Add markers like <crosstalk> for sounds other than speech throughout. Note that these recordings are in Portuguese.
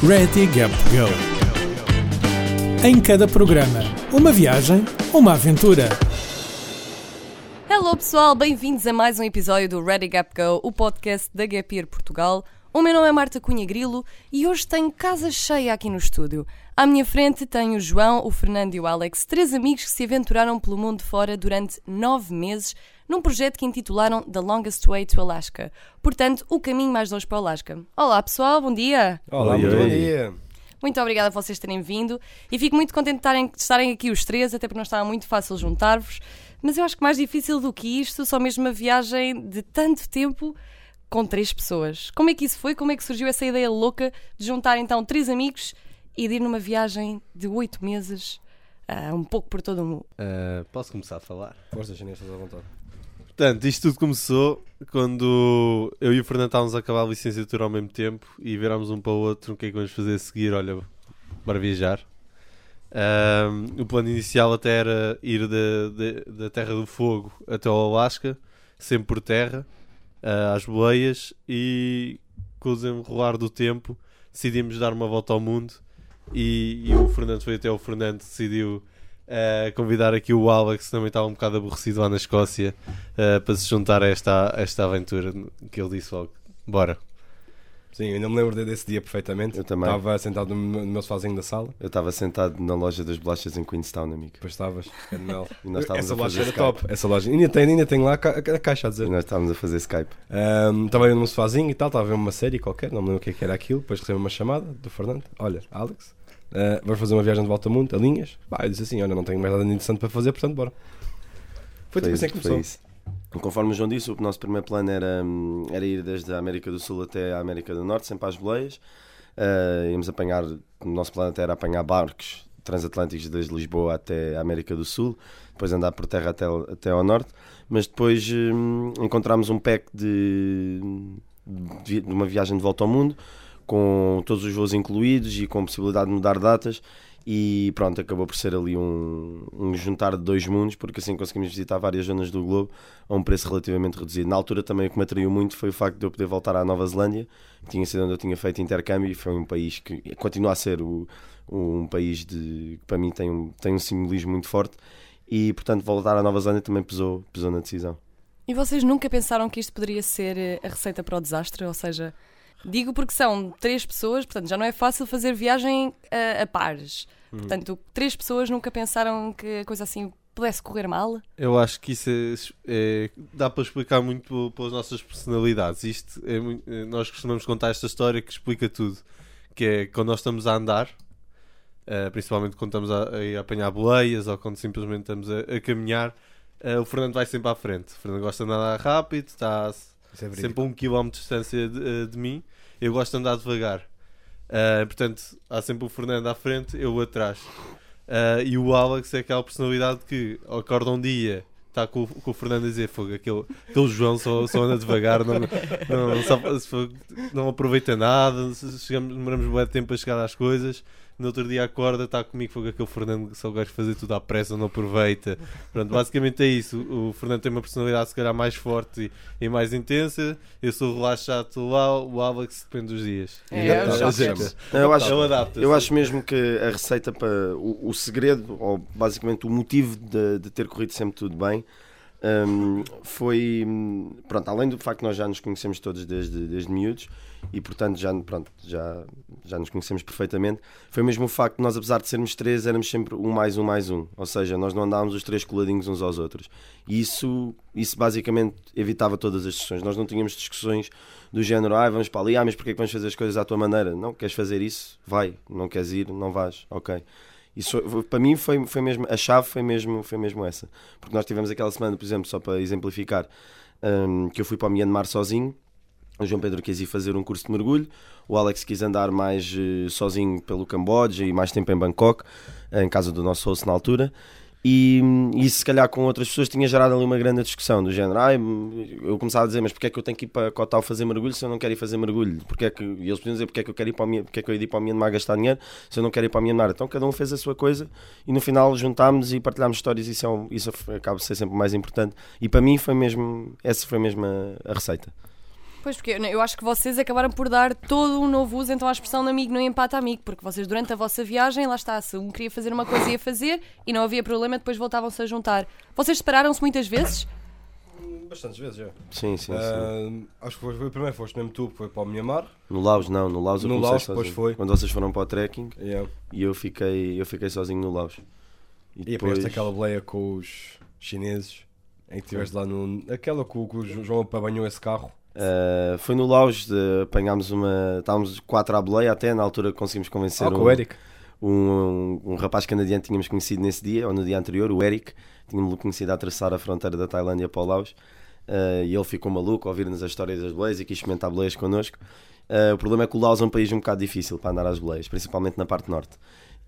Ready Gap Go. Em cada programa, uma viagem, uma aventura. Hello pessoal, bem-vindos a mais um episódio do Ready Gap Go, o podcast da Gap Year Portugal. O meu nome é Marta Cunha Grilo e hoje tenho casa cheia aqui no estúdio. À minha frente tenho o João, o Fernando e o Alex, três amigos que se aventuraram pelo mundo fora durante nove meses num projeto que intitularam The Longest Way to Alaska. Portanto, o caminho mais longe para o Alasca. Olá pessoal, bom dia! Olá, Oi, muito bom dia. Muito obrigada por vocês terem vindo e fico muito contente de estarem, de estarem aqui os três, até porque não estava muito fácil juntar-vos. Mas eu acho que mais difícil do que isto, só mesmo uma viagem de tanto tempo com três pessoas. Como é que isso foi? Como é que surgiu essa ideia louca de juntar então três amigos e de ir numa viagem de oito meses, ah, um pouco por todo o mundo? Uh, posso começar a falar? Força, chinês, estás à vontade. Portanto, isto tudo começou quando eu e o Fernando estávamos a acabar a licenciatura ao mesmo tempo e virámos um para o outro o que é que vamos fazer a seguir. Olha, bora viajar. Um, o plano inicial até era ir da, da, Terra do Fogo até ao Alasca, sempre por terra, uh, às boleias, e com o desenrolar do tempo decidimos dar uma volta ao mundo. E, e o Fernando foi até o Fernando decidiu uh, convidar aqui o Alex, que também estava um bocado aborrecido lá na Escócia, uh, para se juntar a esta, a esta aventura. Que ele disse logo: Bora. Sim, eu ainda me lembro de- desse dia perfeitamente. Eu também. Estava sentado no meu, no meu sofazinho da sala. Eu estava sentado na loja das bolachas em Queenstown, amigo. Depois estavas. <laughs> E nós estávamos Essa a loja fazer era Skype. top. Essa loja. Ainda tem, ainda tem lá a, ca- a caixa a E dizer. nós estávamos a fazer Skype. Ahm, Estava eu num sofazinho e tal, estava a ver uma série qualquer, não me lembro o que, é que era aquilo. Depois recebo uma chamada do Fernando. Olha, Alex, ah, vamos fazer uma viagem de volta ao mundo, a linhas. Bah, eu disse assim: Olha, não tenho mais nada interessante para fazer, portanto, bora. Foi tipo assim que começou. isso. Conforme o João disse, o nosso primeiro plano era, hum, era ir desde a América do Sul até a América do Norte, sempre às boleias. Ah, íamos apanhar, o nosso plano até era apanhar barcos transatlânticos desde Lisboa até a América do Sul, depois andar por terra até, até ao norte. Mas depois hum, encontramos um pack de, de de uma viagem de volta ao mundo, com todos os voos incluídos e com possibilidade de mudar datas. E pronto, acabou por ser ali um, um juntar de dois mundos, porque assim conseguimos visitar várias zonas do globo a um preço relativamente reduzido. Na altura também o que me atraiu muito foi o facto de eu poder voltar à Nova Zelândia, que tinha sido onde eu tinha feito intercâmbio e foi um país que continua a ser o- um país de, que para mim tem um, tem um simbolismo muito forte e portanto voltar à Nova Zelândia também pesou, pesou na decisão. E vocês nunca pensaram que isto poderia ser eh, a receita para o desastre? Ou seja, digo porque são três pessoas, portanto já não é fácil fazer viagem a, a pares. Portanto, três pessoas nunca pensaram que a coisa assim pudesse correr mal? Eu acho que isso é, é- dá para explicar muito pelas nossas personalidades. Isto é eh, nós costumamos contar esta história que explica tudo. Que é quando nós estamos a andar, eh, principalmente quando estamos a, a apanhar boleias ou quando simplesmente estamos a, a caminhar, eh, o Fernando vai sempre à frente. O Fernando gosta de andar rápido, está é sempre a um quilómetro de distância de, eh, de mim. Eu gosto de andar devagar. Uh, portanto, há sempre o Fernando à frente, eu atrás. Uh, e o Alex é aquela personalidade que acorda um dia, está com, o- com o Fernando a dizer: Fogo, aquele, aquele João só, só anda devagar, não, não, for- não aproveita nada, chegamos, demoramos um tempo a chegar às coisas. No outro dia acorda, está comigo, fogo, aquele Fernando que só gosta de fazer tudo à pressa, não aproveita. Pronto, basicamente é isso. O o Fernando tem uma personalidade se calhar mais forte e, e mais intensa. Eu sou relaxado, lá, o Alex depende dos dias. É, é. Não, eu acho. Eu acho mesmo que a receita para o, o segredo, ou basicamente o motivo de, de ter corrido sempre tudo bem, hum, foi pronto, além do facto que nós já nos conhecemos todos desde, desde miúdos e portanto já, pronto, já, já nos conhecemos perfeitamente, foi mesmo o facto de nós, apesar de sermos três, éramos sempre um mais um mais um, ou seja, nós não andávamos os três coladinhos uns aos outros. E isso, isso basicamente evitava todas as discussões. Nós não tínhamos discussões do género, ah, vamos para ali, ah, mas porquê é que vamos fazer as coisas à tua maneira? Não, queres fazer isso? Vai. Não queres ir? Não vais. Ok. Isso para mim foi, foi mesmo, a chave foi mesmo, foi mesmo essa. Porque nós tivemos aquela semana, por exemplo, só para exemplificar, hum, que eu fui para o Myanmar sozinho, o João Pedro quis ir fazer um curso de mergulho, o Alex quis andar mais eh, sozinho pelo Camboja e mais tempo em Bangkok, em casa do nosso host na altura. E isso, se calhar, com outras pessoas tinha gerado ali uma grande discussão do género. Ai, eu começava a dizer, mas porque é que eu tenho que ir para Cotal fazer mergulho se eu não quero ir fazer mergulho? Porque é que... E eles podiam dizer, porque é que eu quero ir para o porque é que eu ia ir para o Myanmar gastar dinheiro se eu não quero ir para o Myanmar? Então cada um fez a sua coisa e no final juntámos e partilhámos histórias. Isso, é isso acaba de ser sempre mais importante. E para mim foi mesmo, essa foi mesmo a, a receita. Pois, porque eu- eu acho que vocês acabaram por dar todo um novo uso então à expressão de amigo não empata amigo, porque vocês durante a vossa viagem, lá está, se um queria fazer uma coisa ia fazer e não havia problema, depois voltavam-se a juntar. Vocês separaram-se muitas vezes? Bastantes vezes, já. Sim, sim, sim. Ah, acho que foi, foi primeiro, foste mesmo tu, que foi para o Mianmar. No Laos, não, no Laos eu No comecei Laos, sozinho. depois foi. Quando vocês foram para o trekking Yeah. e eu fiquei, eu fiquei sozinho no Laos. E depois aquela boleia com os chineses, em que estiveste lá no. Aquela que o, que o João apanhou esse carro. Uh, foi no Laos, de, apanhámos uma. Estávamos quatro à boleia até, na altura conseguimos convencer com um, o Eric. um, um, um rapaz canadiano que tínhamos conhecido nesse dia, ou no dia anterior, o Eric, tínhamos conhecido a atravessar a fronteira da Tailândia para o Laos, uh, e ele ficou maluco a ouvir-nos as histórias das boleias e quis experimentar boleias connosco. Uh, o problema é que o Laos é um país um bocado difícil para andar às boleias, principalmente na parte norte.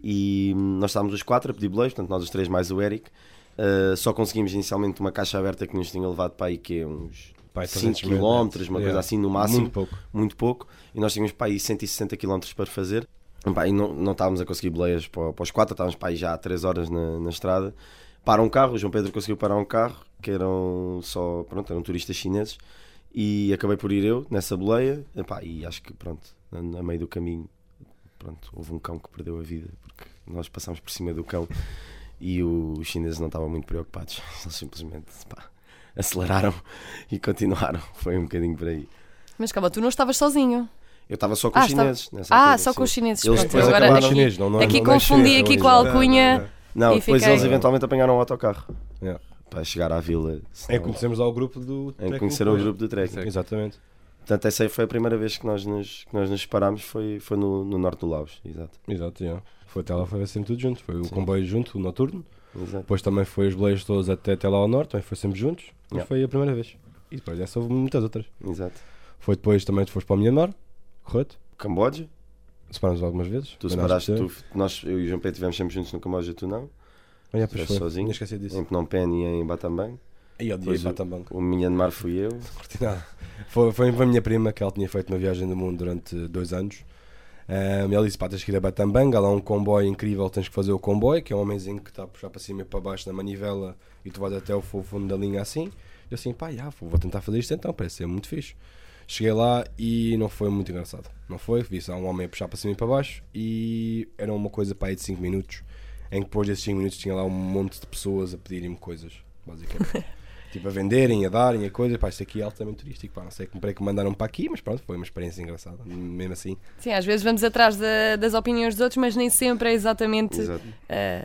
E hum, nós estávamos os quatro a pedir boleias, portanto nós os três mais o Eric. Uh, só conseguimos inicialmente uma caixa aberta que nos tinha levado para aí que uns Pai, 5 300 km, uma coisa Yeah. assim no máximo Muito pouco. muito pouco, e nós tínhamos para aí 160 km para fazer. Pá, e não, não estávamos a conseguir boleias para, para os quatro, estávamos para aí já há 3 horas na, na estrada. Para um carro, o João Pedro conseguiu parar um carro, que eram só, pronto, eram turistas chineses, e acabei por ir eu nessa boleia, Epá, e acho que, pronto, a, meio do caminho, pronto, houve um cão que perdeu a vida, porque nós passámos por cima do cão, e os chineses não estavam muito preocupados, <laughs> eles simplesmente, pá, aceleraram e continuaram, foi um bocadinho por aí. Mas calma, tu não estavas sozinho. Eu estava só com Ah, os chineses. nessa Ah, altura, só com os sim. chineses. Eles depois agora acabaram aqui, chineses, não, não, aqui não, não é confundi chinês, aqui é com a alcunha. Não, E depois fiquei- eles eventualmente apanharam o autocarro Yeah. para chegar à vila. Senão- que conhecemos lá o grupo do. em trekking conhecer o grupo do trekking. Exatamente. Portanto, essa aí foi a primeira vez que nós nos, que nós nos separámos, foi, foi no, no norte do Laos. Exato. Exato, yeah. Foi até lá, foi sempre tudo junto. Foi o comboio junto, o noturno. Exato. Depois também foi os boleios todos até, até lá ao norte, também foi sempre juntos. E Yeah. foi a primeira vez. E depois dessa houve muitas outras. Exato. Foi depois também tu foste para o Myanmar, correto? Camboja, Separámos algumas vezes. tu separaste, nós, tu, nós, eu e o João Pedro estivemos sempre juntos no Camboja, tu não. Ah, yeah, pois foi. sozinho? Tinha esquecido disso. Em Phnom Penh e em Battambang. E Depois de o-. O Myanmar fui eu. curti nada. Foi, foi a minha prima que ela tinha feito uma viagem do mundo durante dois anos. Um, ela disse: pá, tens que ir a Batambanga, há lá um comboio incrível, tens que fazer o comboio, que é um homenzinho que está a puxar para cima e para baixo na manivela e tu vais até o fu- fundo da linha assim. Eu assim, pá, já, vou tentar fazer isto então, parece ser muito fixe. Cheguei lá e não foi muito engraçado. Não foi, vi só um homem a puxar para cima e para baixo e era uma coisa para aí de 5 minutos, em que depois desses 5 minutos tinha lá um monte de pessoas a pedirem-me coisas, basicamente. <laughs> tipo a venderem, a darem, a coisa, pá, isto aqui é altamente turístico, pá, não sei como é que me mandaram para aqui, mas pronto, foi uma experiência engraçada, mesmo assim. Sim, às vezes vamos atrás da- das opiniões dos outros, mas nem sempre é exatamente eh,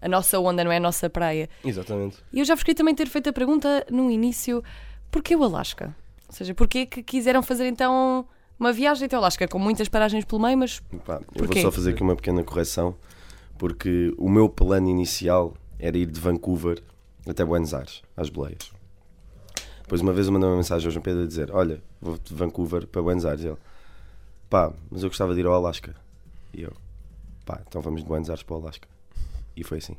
a nossa onda, não é a nossa praia. Exatamente. E eu já vos queria também ter feito a pergunta no início: porquê o Alasca? Ou seja, porquê que quiseram fazer então uma viagem até o Alasca, com muitas paragens pelo meio, mas Pá, eu vou só fazer aqui uma pequena correção, porque o meu plano inicial era ir de Vancouver até Buenos Aires, às boleias. Depois uma vez eu mandei uma mensagem ao João Pedro a dizer: Olha, vou de Vancouver para Buenos Aires. E ele: Pá, mas eu gostava de ir ao Alasca. E eu: Pá, então vamos de Buenos Aires para o Alasca. E foi assim.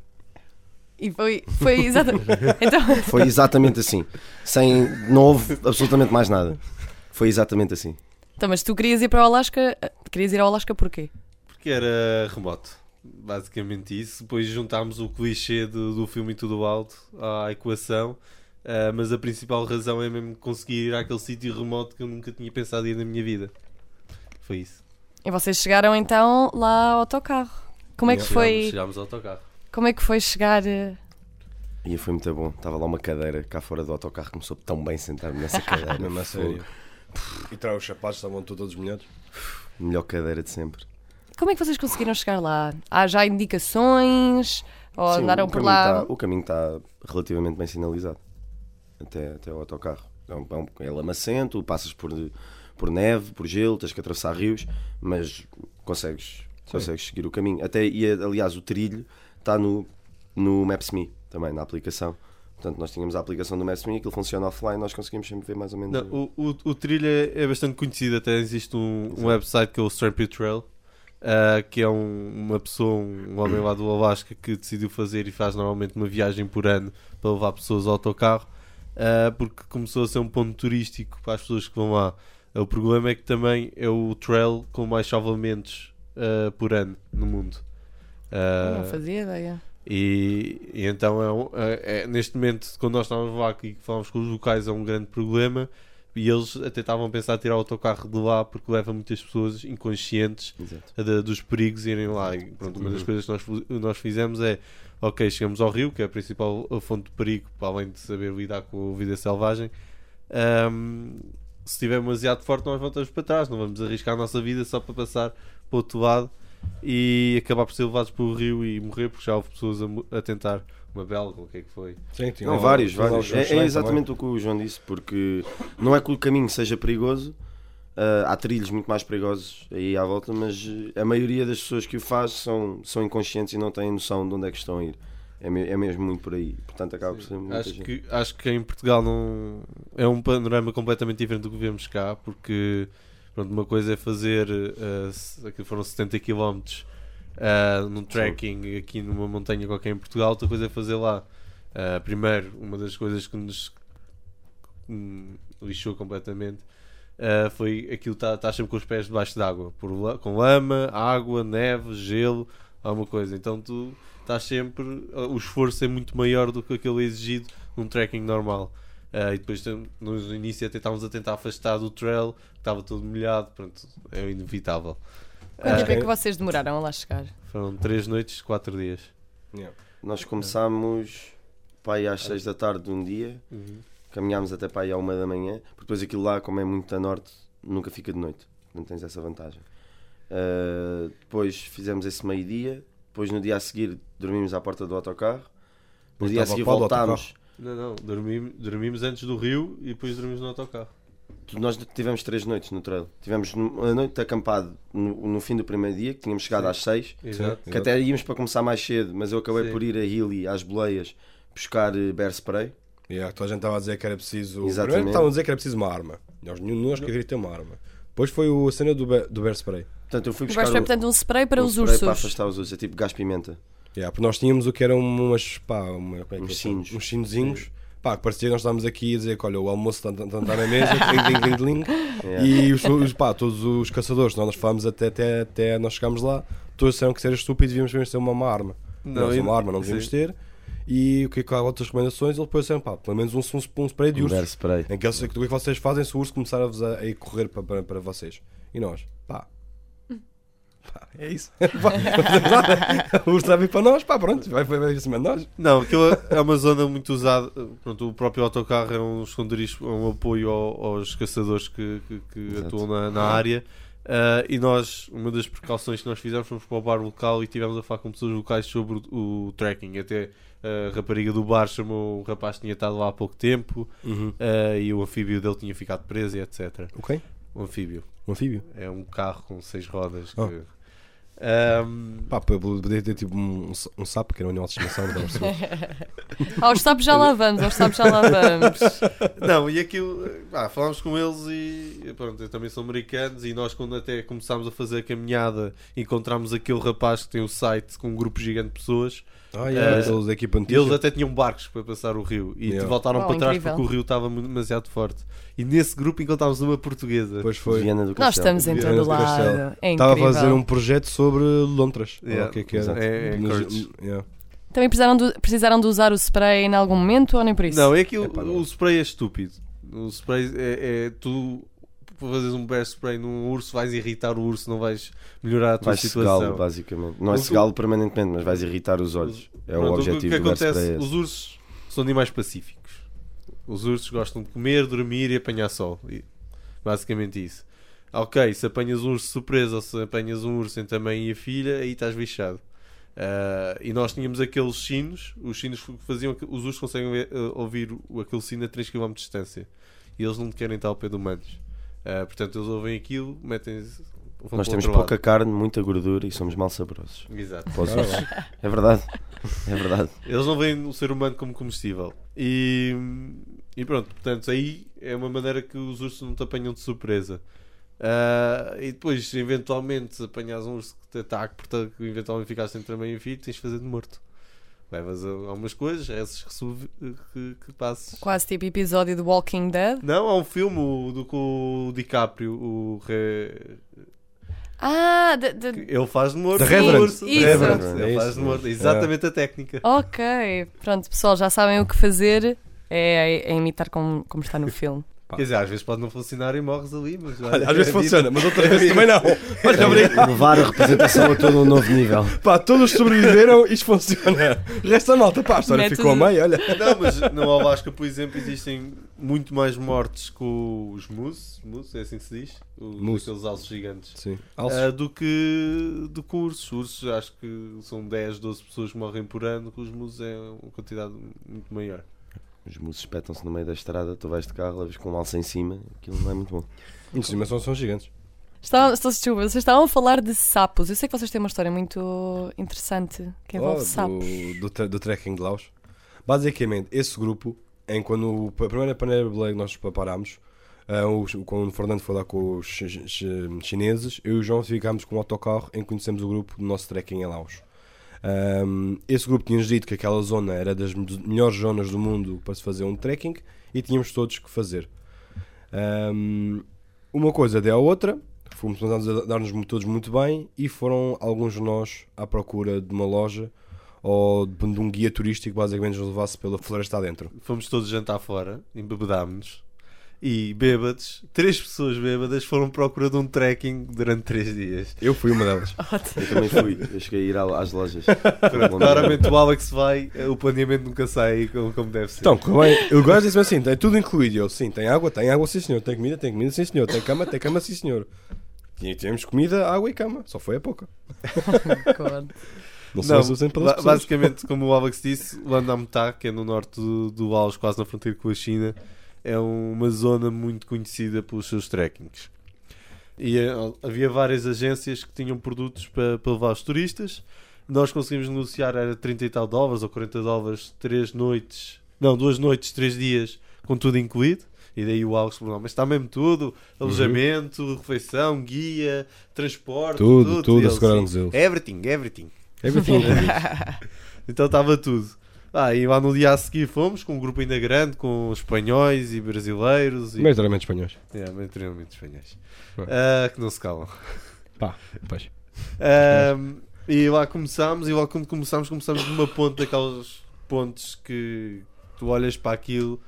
e foi, foi exatamente. <laughs> então, Foi exatamente assim. Sem, não houve absolutamente mais nada. Foi exatamente assim. então, mas tu querias ir para o Alasca, querias ir ao Alasca porquê? Porque era remoto. Basicamente isso. Depois juntámos o clichê do, do filme e tudo alto à equação. Ah, mas a principal razão é mesmo conseguir ir àquele sítio remoto que eu nunca tinha pensado ir na minha vida. Foi isso. E vocês chegaram então lá ao autocarro. Como é que. Chegámos, foi? chegámos ao autocarro. Como é que foi chegar? eh, E foi muito bom. Estava lá uma cadeira cá fora do autocarro que me soube tão bem sentar-me nessa <laughs> cadeira. Mesmo a sério. E traz os sapatos, estavam todos molhados. Melhor cadeira de sempre. Como é que vocês conseguiram chegar lá? Há já indicações? Ou Sim, andaram o por caminho lá? tá- o caminho está relativamente bem sinalizado. Até, até o autocarro. É, um, é, um, é lamacento, passas por, por neve, por gelo, tens que atravessar rios, mas consegues, consegues seguir o caminho. Até, e aliás, o trilho está no, no Maps.me também, na aplicação. Portanto, nós tínhamos a aplicação do Maps.me, aquilo funciona offline, nós conseguimos sempre ver mais ou menos. Não, o, o, o trilho é, é bastante conhecido, até existe um, um website que é o Strampy Trail, ah, que é um- uma pessoa, um homem lá do Alasca que decidiu fazer e faz normalmente uma viagem por ano para levar pessoas ao autocarro, ah, porque começou a ser um ponto turístico para as pessoas que vão lá. O problema é que também é o trail com mais salvamentos ah, por ano no mundo. Ah, Não fazia ideia. e, e então é, um- é- é- neste momento, quando nós estávamos lá e falamos com os locais, é um grande problema E eles até estavam a pensar em tirar o autocarro de lá porque leva muitas pessoas inconscientes da- dos perigos irem lá. E pronto, uma das coisas que nós, nós fizemos é: ok, chegamos ao rio, que é a principal fonte de perigo, para além de saber lidar com a vida selvagem. Ahm, se estiver demasiado forte, nós voltamos para trás, não vamos arriscar a nossa vida só para passar para o outro lado e acabar por ser levados para o rio e morrer, porque já houve pessoas a, a tentar. Uma belga, o que é que foi? Sim, tinha Não, vários, vários. os É, é exatamente o que o João disse, porque não é que o caminho seja perigoso, ah, há trilhos muito mais perigosos aí à volta, mas eh, a maioria das pessoas que o faz são, são inconscientes e não têm noção de onde é que estão a ir. É, me- é mesmo muito por aí. Portanto, acaba por ser muita Acho gente. que, acho que em Portugal não é um panorama completamente diferente do que vemos cá, porque pronto, uma coisa é fazer uh, se- aquilo foram 70 km uh, num trekking aqui numa montanha qualquer em Portugal, outra coisa é fazer lá. Uh, primeiro, uma das coisas que nos lixou completamente uh, foi aquilo estar tá, sempre com os pés debaixo d'água, por com lama, água, neve, gelo, alguma coisa. Então tu estás sempre. O esforço é muito maior do que aquele exigido num trekking normal. Uh, e depois no início até estávamos a tentar afastar do trail, que estava todo molhado, pronto, é inevitável. Quanto tempo é Uh, que vocês demoraram a lá chegar? foram 3 noites, 4 dias. Yeah. Nós começámos para aí às 6 da tarde de um dia, caminhámos até para aí à 1 da manhã, porque depois aquilo lá, como é muito a norte, nunca fica de noite. Não tens essa vantagem. Ah, depois fizemos esse meio-dia, depois no dia a seguir dormimos à porta do autocarro. No dia a seguir voltámos. Não, não, dormimos, dormimos antes do rio e depois dormimos no autocarro. Nós tivemos três noites no trail. Tivemos uma noite acampado no, no fim do primeiro dia, que tínhamos chegado Sim. às 6, Exato. que até íamos para começar mais cedo, mas eu acabei Sim. por ir a Hilly, às boleias, buscar eh, bear spray. Yeah, toda a gente estava a dizer que era preciso. Exatamente. Primeiro estavam a dizer que era preciso uma arma. Nós, nenhum de nós queria ter uma arma. Depois foi o- a cena do, do Bear Spray. Portanto, eu fui O buscar o- portanto, um spray para um os spray ursos. para afastar os ursos, é tipo gás pimenta. Yeah, porque nós tínhamos o que eram umas. Pá, uma, é que Uns é? sinos. Uns sinozinhos. Pá, que parecia que nós estávamos aqui a dizer que olha, o almoço está está- está na mesa. <laughs> Yeah. E os, os- pá, todos os caçadores, nós fomos até, até, até nós chegámos lá, todos disseram que se era estúpido devíamos mesmo ter uma, uma arma. Não, e- uma arma não devíamos ter. E o que é que há outras recomendações? Ele depois disseram, pá, pelo menos um, um, um spray de Um urso. bear spray. Em que eles, o que é que vocês fazem se o urso começar a, a, a correr para, para, para vocês? E nós, pá. Pá, é isso. <laughs> O urso vai vir para nós, pá, pronto, vai, vai, vai acima de nós. Não, aquilo é uma zona muito usada. Pronto, o próprio autocarro é um esconderijo, é um apoio ao- aos caçadores que, que- que atuam na, na área. Ah, e nós, uma das precauções que nós fizemos, fomos para o bar local e tivemos a falar com pessoas locais sobre o, o trekking. Até a rapariga do bar chamou o rapaz que tinha estado lá há pouco tempo ah, e o anfíbio dele tinha ficado preso e etc. Ok? O anfíbio Um anfíbio. é um carro com seis rodas. Que, Ahm, Pá, poderia ter tipo um, um sapo, que era um animal de estimação, não. <laughs> Aos sapos já lá vamos, aos sapos já lá vamos. <laughs> Não, e aquilo, pá, falámos com eles e pronto, eu também são americanos e nós quando até começámos a fazer a caminhada encontramos aquele rapaz que tem o site com um grupo gigante de pessoas Ah, yeah, Eh, eles eles até tinham barcos para passar o rio e Yeah. voltaram Uau, para trás incrível. porque o rio estava demasiado forte. E nesse grupo encontrámos uma portuguesa. Depois foi. Viana do Nós Castelo. estamos em Viana todo lado. É Estava a fazer um projeto sobre lontras. Yeah. Que é que era? Exato. É, é yeah. Também precisaram de, precisaram de usar o spray em algum momento ou nem por isso? Não, é que o, Epá, não. o spray é estúpido. O spray é, é tu para fazeres um bear spray num urso vais irritar o urso, não vais melhorar a tua Vais situação. basicamente. Não é O que- cegá-lo permanentemente, mas vais irritar os olhos. É o Pronto, objetivo que do bear acontece, é os ursos são animais pacíficos. Os ursos gostam de comer, dormir e apanhar sol. Basicamente isso. Ok, se apanhas um urso surpresa ou se apanhas um urso entre a mãe e a filha, aí estás bichado. Ah, e nós tínhamos aqueles sinos, os sinos que faziam que os ursos conseguem ver- eh, ouvir o- aquele sino a 3 km de distância. E eles não querem estar ao pé de humanos. Ah, portanto, eles ouvem aquilo, metem-se. vão Nós temos pouca carne, muita gordura e somos mal saborosos. lado. Exato. Ursos. É verdade. É verdade. Eles não veem o ser humano como comestível. E, e pronto, portanto, aí é uma maneira que os ursos não te apanham de surpresa. Ah, e depois, eventualmente, se apanhas um urso que te ataque, portanto, que eventualmente ficaste entre a mãe e o filho, tens de fazer de morto. Levas algumas coisas, essas que, sub- que, que passes. Quase tipo episódio do Walking Dead. Não, há um filme o- do com o DiCaprio, o Re- Ah, de- de- ele faz de morto. The Reverend. Isso. Reverend. É Ele faz de morto. Exatamente a técnica. ok. Pronto, pessoal, já sabem o que fazer. É, é imitar como, como está no filme. Pá. Quer dizer, às vezes pode não funcionar e morres ali, mas Olha, às vezes funciona, mas outras vezes também não. Olha, obrigado. Levar a representação a todo um novo nível. Pá, todos sobreviveram, isto funciona. Da malta, pá, a história Mete ficou a meio, olha. Não, mas no Alasca, por exemplo, existem muito mais mortes com os moose, moose é assim que se diz? Os, Moose. Aqueles alces gigantes. Sim, Ah, do que do que ursos. Ursos acho que são 10, 12 pessoas que morrem por ano, com os moose é uma quantidade muito maior. Os moços espetam-se no meio da estrada, tu vais de carro, levas com um alça em cima, aquilo não é muito bom. Em cima são, são gigantes. Estavam, estou- desculpa, vocês estavam a falar de sapos. Eu sei que vocês têm uma história muito interessante que envolve Oh, sapos. do, do, tre- do trekking de Laos. Basicamente, esse grupo, em quando a primeira paneira Blade que nós preparámos, os- quando o Fernando foi lá com os chi- chi- chineses, eu e o João ficámos com um autocarro em que conhecemos o grupo do nosso trekking em Laos. Ahm, esse grupo tinha-nos dito que aquela zona era das me- melhores zonas do mundo para se fazer um trekking e tínhamos todos que fazer. Ahm, uma coisa deu a outra, fomos a dar-nos todos muito bem e foram alguns de nós à procura de uma loja ou de um guia turístico basicamente nos levasse pela floresta adentro. Fomos todos jantar fora, embebedámos-nos e bêbados, três pessoas bêbadas foram procurar de um trekking durante três dias. Eu fui uma delas. <laughs> Eu também fui, eu cheguei a ir às lojas. <laughs> Claramente o Alex vai, eh, o planeamento nunca sai como, como deve ser. Então. O gajo disse-me assim: tem tudo incluído. Eu, sim, tem água, tem água, sim senhor. Tem comida, tem comida, sim senhor. Tem cama, tem cama, sim senhor. Tínhamos comida, água e cama. Só foi a pouca. <laughs> Não sei Não, se suficiente para ba- basicamente, como o Alex disse, Landamtá, que é no norte do, do Laos, quase na fronteira com a China, é uma zona muito conhecida pelos seus trekkings. E eh, havia várias agências que tinham produtos para, para levar os turistas. Nós conseguimos negociar, era 30 e tal dólares ou 40 dólares, três noites, não, duas noites, três dias, com tudo incluído. E daí o Alex falou: "Não, mas está mesmo tudo: alojamento, refeição, guia, transporte, Tudo, tudo, E ele, asseguraram-nos sim, eles. Everything, everything. Everything. <laughs> Então estava tudo. Ah, e lá no dia a seguir fomos com um grupo ainda grande, com espanhóis e brasileiros e Maioritariamente espanhóis. é, maioritariamente espanhóis. Ah, que não se calam. Pá, pois. Ahm, e lá começámos, e lá quando começámos, começámos numa ponte daqueles pontes que tu olhas para aquilo,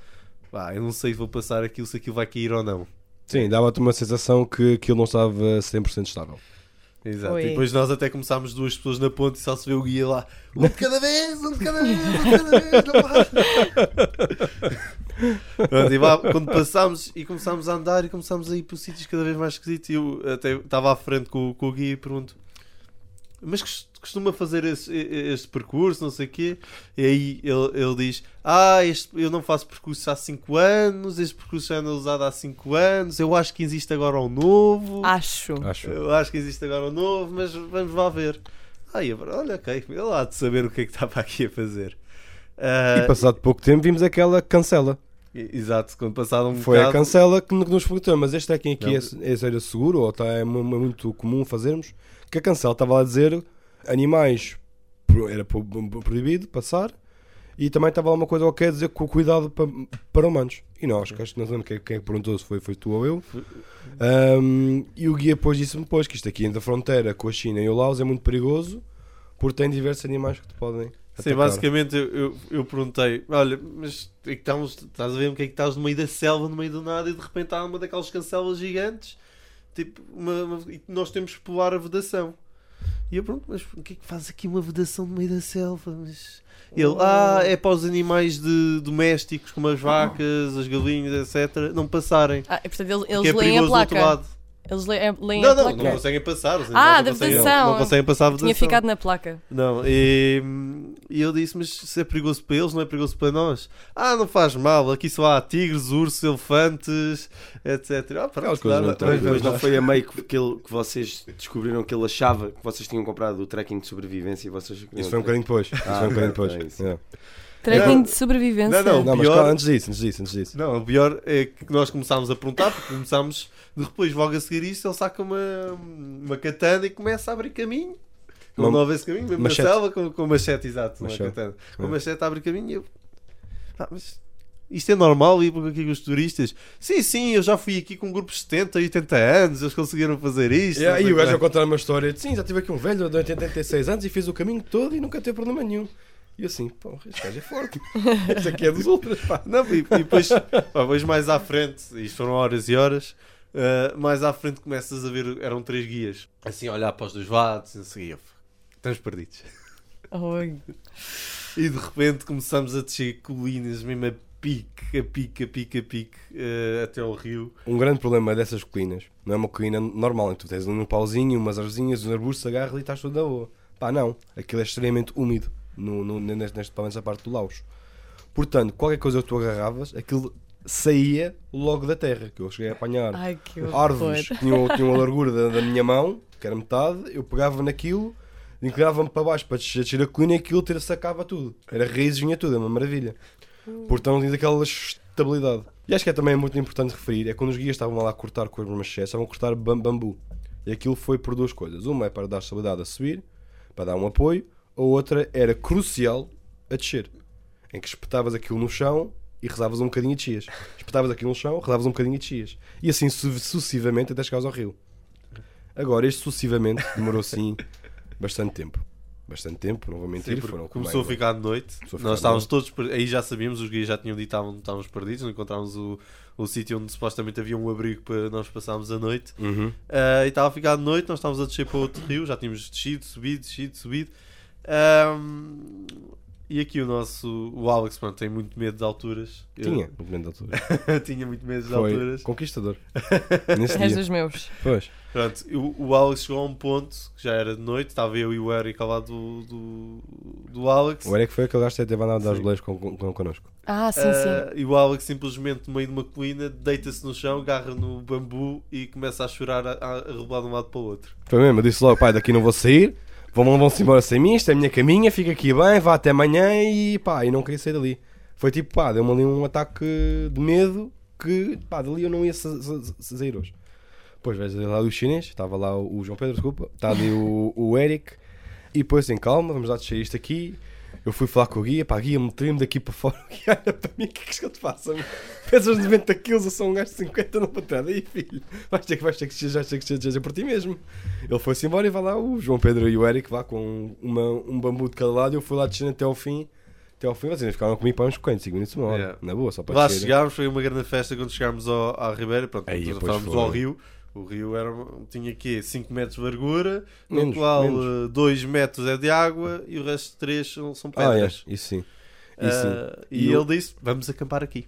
pá, eu não sei se vou passar aquilo, se aquilo vai cair ou não. Sim, dava-te uma sensação que aquilo não estava 100% estável. Exato. E depois nós até começámos duas pessoas na ponte e só se vê o guia lá. Um de cada vez, um de cada vez, um de cada vez, não. <laughs> Pronto, e lá, quando passámos e começámos a andar e começámos a ir para sítios cada vez mais esquisitos, e eu até estava à frente com, com o guia e pergunto: Mas cos- costuma fazer esse, este percurso, não sei o quê? E aí ele, ele diz: Ah, este, eu não faço percurso há 5 anos, este percurso já anda usado há 5 anos, eu acho que existe agora um novo. Acho. Acho. Eu acho que existe agora um novo, mas vamos lá ver. Ah, e agora, olha, ok, ele há de saber o que é que estava aqui a fazer. Ah, E passado pouco tempo vimos aquela cancela. Exato, quando passado um Foi a bocado, cancela que nos perguntou, mas este trekking aqui Não. é, é sério seguro ou está, é mu- muito comum fazermos? Que a cancela estava lá a dizer animais era pro- pro- proibido passar e também estava lá uma coisa qualquer a dizer com cuidado para, para humanos. E nós, que acho que não lembro quem, quem é que perguntou se foi, foi tu ou eu. Ahm, e o guia depois disse-me depois que isto aqui entre a fronteira com a China e o Laos é muito perigoso porque tem diversos animais que te podem. Sim, atacar. basicamente eu, eu, eu perguntei: Olha, mas é que estamos, estás a ver o que é que estás no meio da selva, no meio do nada, e de repente há uma daquelas cancelas gigantes, tipo, uma, uma- e nós temos que pular a vedação. E eu pergunto: Mas o que é que faz aqui uma vedação no meio da selva? Mas... Ele, ah, é para os animais de, domésticos, como as vacas, as galinhas, etc., não passarem. Ah, portanto, eles, que eles é leem a perigoso do outro placa. Eles leem, leem Não, a não, placa. não conseguem passar. os Ah, da não conseguem- vedação. Não conseguem passar a vedação. Tinha ficado na placa. Não, e, e eu disse, mas se é perigoso para eles, não é perigoso para nós? Ah, não faz mal, aqui só há tigres, ursos, elefantes, etc. Ah, pronto, dá- não Mas, não foi a meio que, que, ele- que vocês descobriram que ele achava que vocês tinham comprado o trekking de sobrevivência e vocês Isso foi um bocadinho depois. Isso Ah, foi um bocadinho ok, depois. isso. Yeah. Trekking Não. de sobrevivência. Não, Não, mas pior- calma, antes disso, antes disso, antes disso. Não, o pior é que nós começámos a perguntar, porque começámos, depois logo a seguir isso, ele saca uma, uma katana e começa a abrir caminho. Uma- Não houve esse caminho, mesmo machete. na selva, com, com machete, exato, uma Machete. katana. Com É. machete abre caminho e eu... Ah, mas isto é normal ir aqui com os turistas? Sim, sim, eu já fui aqui com grupos de 70, 80 anos, eles conseguiram fazer isto. E não aí sei o gajo a contar uma história de sim, já tive aqui um velho de 86 anos e fiz o caminho todo e nunca teve problema nenhum. E eu assim, pô, este gajo é forte. <laughs> Este aqui é dos outros, pá. Não, e, e depois, pá, depois mais à frente, isto foram horas e horas, uh, mais à frente começas a ver, eram três guias, assim a olhar para os dois lados e o quê. Estamos perdidos. Oi. E de repente começamos a descer colinas, mesmo a pique, a pique, a pique, a pique, uh, até ao rio. Um grande problema dessas colinas, não é uma colina normal, em que tu tens um pauzinho, umas arvorezinhas, uns arbustos, agarras e estás tudo na boa. Pá, não. Aquilo é extremamente úmido, no, no, neste, neste, pelo menos a parte do Laos. Portanto, qualquer coisa que tu agarravas, aquilo saía logo da terra, que eu cheguei a apanhar Ai, que árvores que tinham, tinham a largura da, da minha mão, que era metade, eu pegava naquilo, inclinava-me para baixo para descer a colina e aquilo ter sacava tudo. Era raízes, vinha tudo, é uma maravilha. Portanto, tinha aquela estabilidade. E acho que é também muito importante referir, é quando os guias estavam lá a cortar com as machés, estavam a cortar bam- bambu. E aquilo foi por duas coisas. Uma é para dar estabilidade a subir, para dar um apoio, a outra era crucial a descer. Em que espetavas aquilo no chão e rezavas um bocadinho e descias. Espetavas aquilo no chão, rezavas um bocadinho e descias. E assim su- sucessivamente até chegares ao rio. Agora, este sucessivamente demorou sim bastante tempo. Bastante tempo, não vou mentir. Sim, foram começou a ficar de noite. Ficar Nós estávamos de todos, aí já sabíamos, os guias já tinham dito que estávamos, perdidos, não encontrávamos o, o sítio onde supostamente havia um abrigo para nós passarmos a noite. Uhum. Ah, e estava a ficar de noite, nós estávamos a descer para outro rio, já tínhamos descido, subido, descido, subido. Ahm, e aqui o nosso, o Alex, pronto, tem muito medo de alturas. Eu- Tinha, muito menos de altura. <laughs> tinha muito medo de Foi alturas. conquistador. <laughs> Nesse És dia. dos meus. Pois. Pronto, o, o Alex chegou a um ponto que já era de noite, estava eu e o Eric ao lado do, do, do Alex. O Eric foi aquele gajo que teve andado a dar os Sim. boleiros com, com, com, connosco. Ah, sim, Ah, sim. e o Alex simplesmente no meio de uma colina deita-se no chão, agarra no bambu e começa a chorar a, a, a rebolar de um lado para o outro. Foi mesmo, eu disse logo, pai, daqui não vou sair. Vão, vão-se embora sem mim, isto é a minha caminha, fica aqui bem, vá até amanhã e pá, e não queria sair dali. Foi tipo, pá, deu-me ali um ataque de medo que, pá, dali eu não ia sa- sa- sa- sair hoje. Depois vejo lá o chinês, estava lá o João Pedro, desculpa, está ali o, o Eric, e depois assim, calma, vamos lá descer isto aqui. Eu fui falar com o guia, pá, guia, meter-me daqui para fora. O guia olha para mim, o que é que eu te faço? Pesas 90 quilos, eu sou um gajo de 50, não para trás. Aí, filho, vais ter que, vais ter que, já ter que seja por ti mesmo. Ele foi-se embora e vai lá o João Pedro e o Eric, vá com uma, um bambu de cada lado. Eu fui lá descendo até ao fim. Até ao fim, ainda ficaram comigo para uns 45 minutos, uma hora. Yeah. Na boa, só para Lá chegámos, foi uma grande festa quando chegámos ao, à Ribeira. Pronto, Aí, estávamos ao rio. O rio era, tinha aqui 5 metros de largura, no qual menos. 2 metros é de água e o resto 3 são, são Ah, é, pedras. isso sim. Isso sim. Ah, e E ele disse: Vamos acampar aqui.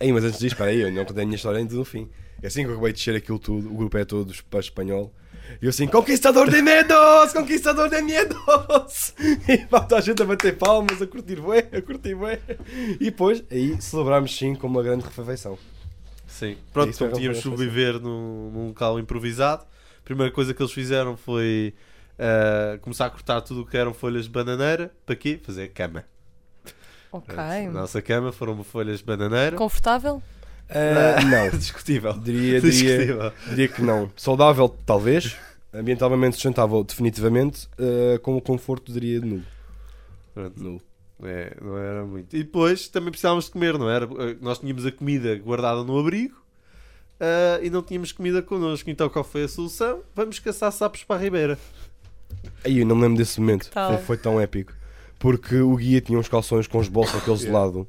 Aí, mas antes disso, espera aí, eu não contei a minha história ainda no fim. É assim que eu acabei de descer aquilo tudo, o grupo é todo para espanhol. E eu assim, conquistador de medos, conquistador de medos! <laughs> E toda a gente a bater palmas, a curtir bué, a curtir bué. E depois, aí celebrámos sim com uma grande refeição. Sim. Pronto, foi então tínhamos sobreviver num, num local improvisado. A primeira coisa que eles fizeram foi ah, começar a cortar tudo o que eram folhas de bananeira. Para quê? Fazer cama. Ok. A nossa cama foram folhas de bananeira. Confortável? Ah, não, <laughs> Discutível. diria, diria, Discutível. diria que não. Saudável, talvez. Ambientalmente sustentável, definitivamente. Ah, com o conforto, diria nulo. Pronto. nulo. É, não era muito. E depois também precisávamos de comer, não era? Eh, Nós tínhamos a comida guardada no abrigo ah, e não tínhamos comida connosco. Então qual foi a solução? Vamos caçar sapos para a ribeira. Aí eu não me lembro desse momento. tal? Foi, foi tão épico. Porque o guia tinha uns calções com os bolsos aqueles de lado.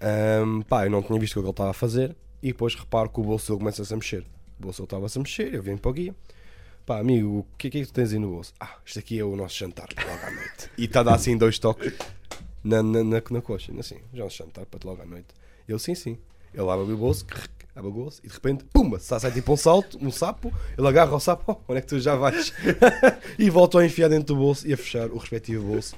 Ahm, pá, eu não tinha visto o que ele estava a fazer. E depois reparo que o bolso dele começa-se a mexer. O bolso dele estava-se a mexer. Eu venho para o guia. Pá, amigo, o que é que, é que tu tens aí no bolso? Ah, isto aqui é o nosso jantar logo à noite. E está a dar assim dois toques na, na, na, na coxa. Assim, já nosso jantar para logo à noite. Eu, sim, sim. Ele abre o bolso, abre o bolso e de repente, pumba, sai, sai tipo um salto, um sapo. Ele agarra o sapo, oh, onde é que tu já vais? <laughs> e voltou a enfiar dentro do bolso e a fechar o respectivo bolso.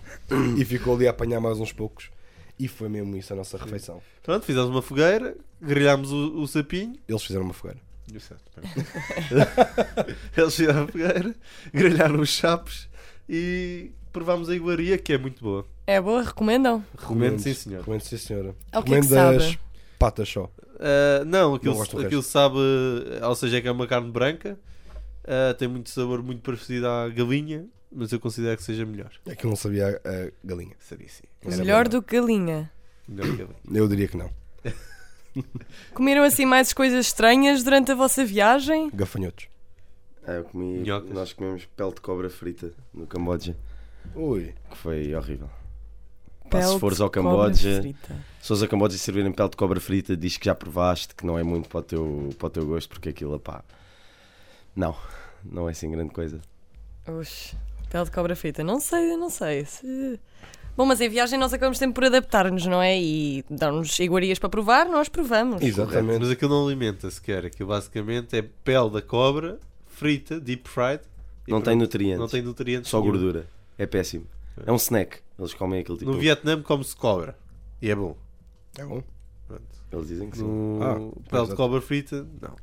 e ficou ali a apanhar mais uns poucos. E foi mesmo isso a nossa refeição. Pronto, fizemos uma fogueira, grelhámos o, o sapinho. Eles fizeram uma fogueira. <laughs> Eles fizeram a fogueira, grelharam os sapos e provámos a iguaria, que é muito boa. É boa? Recomendam? Recomendo, sim senhor. Recomendo, sim senhora. É o que é que Recomendo sabe? as patas só. Ah, não, aquilo, Não gosto do aquilo sabe, ou seja, é que é uma carne branca, ah, tem muito sabor muito parecido à galinha, mas eu considero que seja melhor. É que eu não sabia a, a galinha. Seria sim. Era Melhor do que galinha. Melhor que galinha. Eu diria que não. <laughs> Comeram assim mais coisas estranhas durante a vossa viagem? Gafanhotos. Ah, eu comi, Minhocas. nós comemos pele de cobra frita no Camboja, Ui. que foi horrível. Pá, se fores ao Camboja, se fores ao Camboja e servirem pele de cobra frita, diz que já provaste, que não é muito para o teu, para o teu gosto, porque aquilo, pá, não, não é assim grande coisa. Oxe, pele de cobra frita. Não sei, não sei. se- Bom, mas em viagem nós acabamos sempre por adaptar-nos, não é? E dão-nos iguarias para provar, nós provamos. Exatamente. Mas aquilo não alimenta sequer. Aquilo basicamente é pele da cobra frita, deep fried. Não tem pronto. nutrientes, Não tem nutrientes. só nenhum. gordura. É péssimo. É um snack. Eles comem aquilo tipo. No Vietnã come-se cobra. E é bom. É bom. Pronto. Eles dizem que sim. No Ah, pele de cobra frita, não.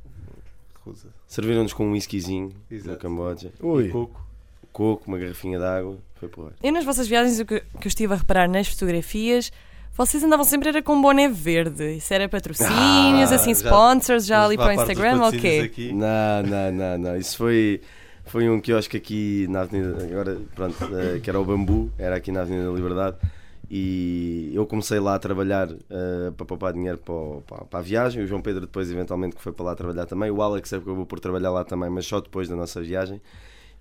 Recusa. Serviram-nos com um whiskyzinho no Exato. Camboja, Ui. Coco. coco, uma garrafinha de água. Foi porra. Eu nas vossas viagens, o que, que eu estive a reparar nas fotografias, vocês andavam sempre era com um boné verde. Isso era patrocínios, Ah, assim, já- sponsors já ali para o Instagram, ou patrocínios quê? Não, não, não, não. Isso foi, foi um quiosque aqui na Avenida. Agora, pronto, eh, que era o Bambu, era aqui na Avenida da Liberdade. E eu comecei lá a trabalhar eh, para poupar dinheiro para, para- para a viagem. O João Pedro, depois, eventualmente, que foi para lá trabalhar também. O Alex acabou por trabalhar lá também, mas só depois da nossa viagem.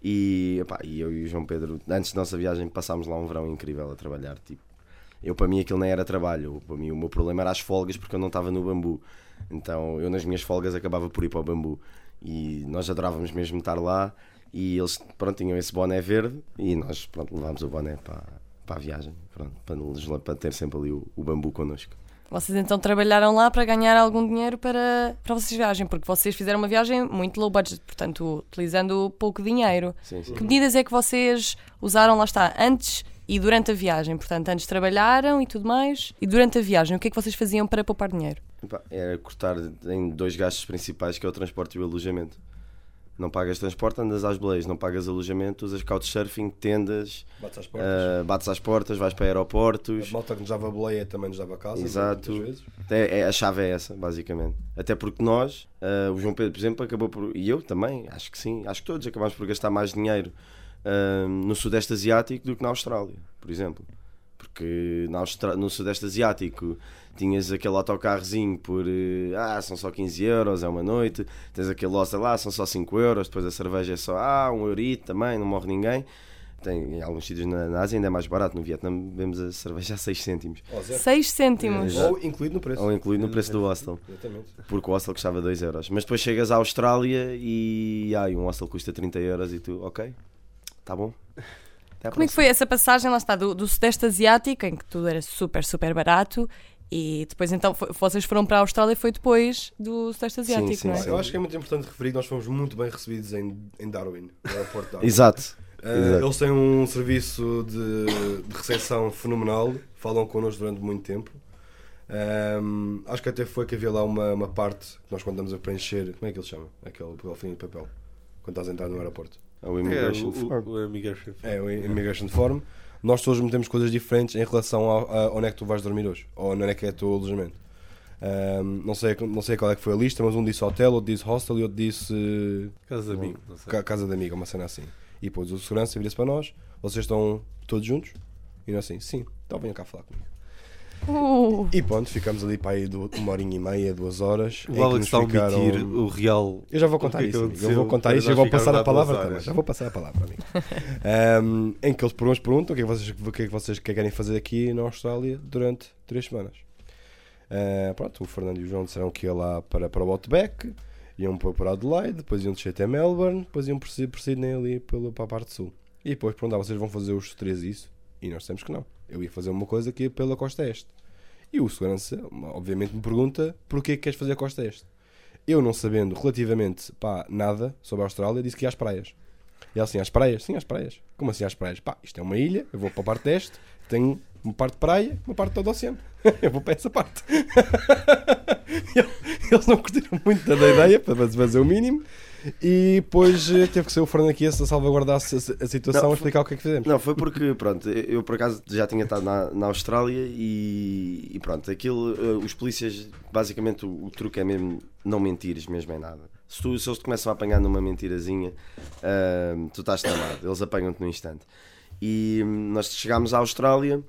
E, e eu e o João Pedro, antes da nossa viagem, passámos lá um verão incrível a trabalhar. Tipo, eu, para mim, aquilo nem era trabalho. Para mim, o meu problema era as folgas, porque eu não estava no bambu. Então, eu, nas minhas folgas, acabava por ir para o bambu. E nós adorávamos mesmo estar lá. E eles, pronto, tinham esse boné verde. E nós, pronto, levámos o boné para, para a viagem. Pronto, para, nos- para ter sempre ali o, o bambu connosco. Vocês então trabalharam lá para ganhar algum dinheiro para, para vocês viajem, porque vocês fizeram uma viagem muito low budget, portanto, utilizando pouco dinheiro. Sim, sim. Que medidas é que vocês usaram, lá está, antes e durante a viagem? Portanto, antes trabalharam e tudo mais, e durante a viagem, o que é que vocês faziam para poupar dinheiro? Era cortar em dois gastos principais, que é o transporte e o alojamento. Não pagas transporte, andas às beleias, não pagas alojamento, usas couchsurfing, tendas, Bates às portas. ah, bates às portas, vais para A aeroportos. malta que nos dava boleia também nos dava casa. Exato. vezes. É, é- a chave é essa, basicamente. Até porque nós, ah, o João Pedro, por exemplo, acabou por. E eu também, acho que sim, acho que todos acabamos por gastar mais dinheiro ah, no Sudeste Asiático do que na Austrália, por exemplo. Porque na Austra- no Sudeste Asiático tinhas aquele autocarrozinho por. eh, Ah, são só 15 euros, é uma noite. Tens aquele hostel lá, são só 5 euros. Depois a cerveja é só. Ah, um eurito também, não morre ninguém. Tem, em alguns sítios na, na Ásia ainda é mais barato. No Vietnã vemos a cerveja a 6 cêntimos. Ou zero. 6 cêntimos. Exato. Ou incluído no preço. Ou incluído no preço do hostel. Exatamente. Porque o hostel custava 2 euros. Mas depois chegas à Austrália e ai, um hostel custa 30 euros e tu, ok, tá bom. Como é que foi essa passagem, lá está, do, do Sudeste Asiático, em que tudo era super, super barato, e depois então foi- vocês foram para a Austrália, foi depois do Sudeste Asiático, sim, não é? sim. Eu acho que é muito importante referir que nós fomos muito bem recebidos em, em Darwin, no aeroporto de Darwin. Exato. Uh, Exato. eles têm um serviço de, de recepção fenomenal, falam connosco durante muito tempo. Um, acho que até foi que havia lá uma, uma parte que nós quando estamos a preencher, como é que ele chama? Aquele papelzinho de papel, quando estás a entrar no aeroporto. O É, Immigration o, Form. o, o Immigration Form. É, o Immigration Form. Nós todos metemos coisas diferentes em relação ao, a onde é que tu vais dormir hoje, ou onde é que é o teu alojamento. Um, não, sei, não sei qual é que foi a lista, mas um disse hotel, outro disse hostel e outro disse Casa de amigo, não sei. Ca- Casa de amiga, uma cena assim. E depois o segurança vira-se para nós, vocês estão todos juntos? E nós assim, sim, então venham cá falar comigo. Uh, E pronto, ficamos ali para aí uma horinha e meia, duas horas. em que O Alex está a ficaram- omitir o real. Eu já vou contar é que isso, amigo. eu vou contar isso e vou passar a palavra também. Já vou passar a palavra, amigo. Um, em que eles nos perguntam o que é que vocês, o que é que vocês querem fazer aqui na Austrália durante três semanas. Uh, pronto, o Fernando e o João disseram que ia lá para, para o Outback, iam para, para Adelaide, depois iam descer até Melbourne, depois iam por, por Sydney ali pela, para a parte sul. E depois perguntaram, vocês vão fazer os três isso? E nós dissemos que não. Eu ia fazer uma coisa ia pela costa este. E o segurança, obviamente, me pergunta porquê que queres fazer a costa este. Eu, não sabendo relativamente pá, nada sobre a Austrália, disse que ia às praias. E ela assim, às praias? Sim, às praias. Como assim às praias? Pá, isto é uma ilha, eu vou para a parte deste, tenho uma parte de praia, uma parte todo o oceano. <laughs> eu vou para essa parte. <laughs> Eles não curtiram muito da ideia, para fazer o mínimo. E depois eh, teve que ser o Fernando aqui a salvaguardar a, a situação Não, a explicar o que é que fizemos. Não, foi porque, pronto, eu por acaso já tinha estado na, na Austrália e, e pronto, aquilo, eh, os polícias, basicamente o, o truque é mesmo não mentires mesmo em nada. Se, tu, se eles te começam a apanhar numa mentirazinha, ah, tu estás tramado, eles apanham-te no instante. E hum, nós chegámos à Austrália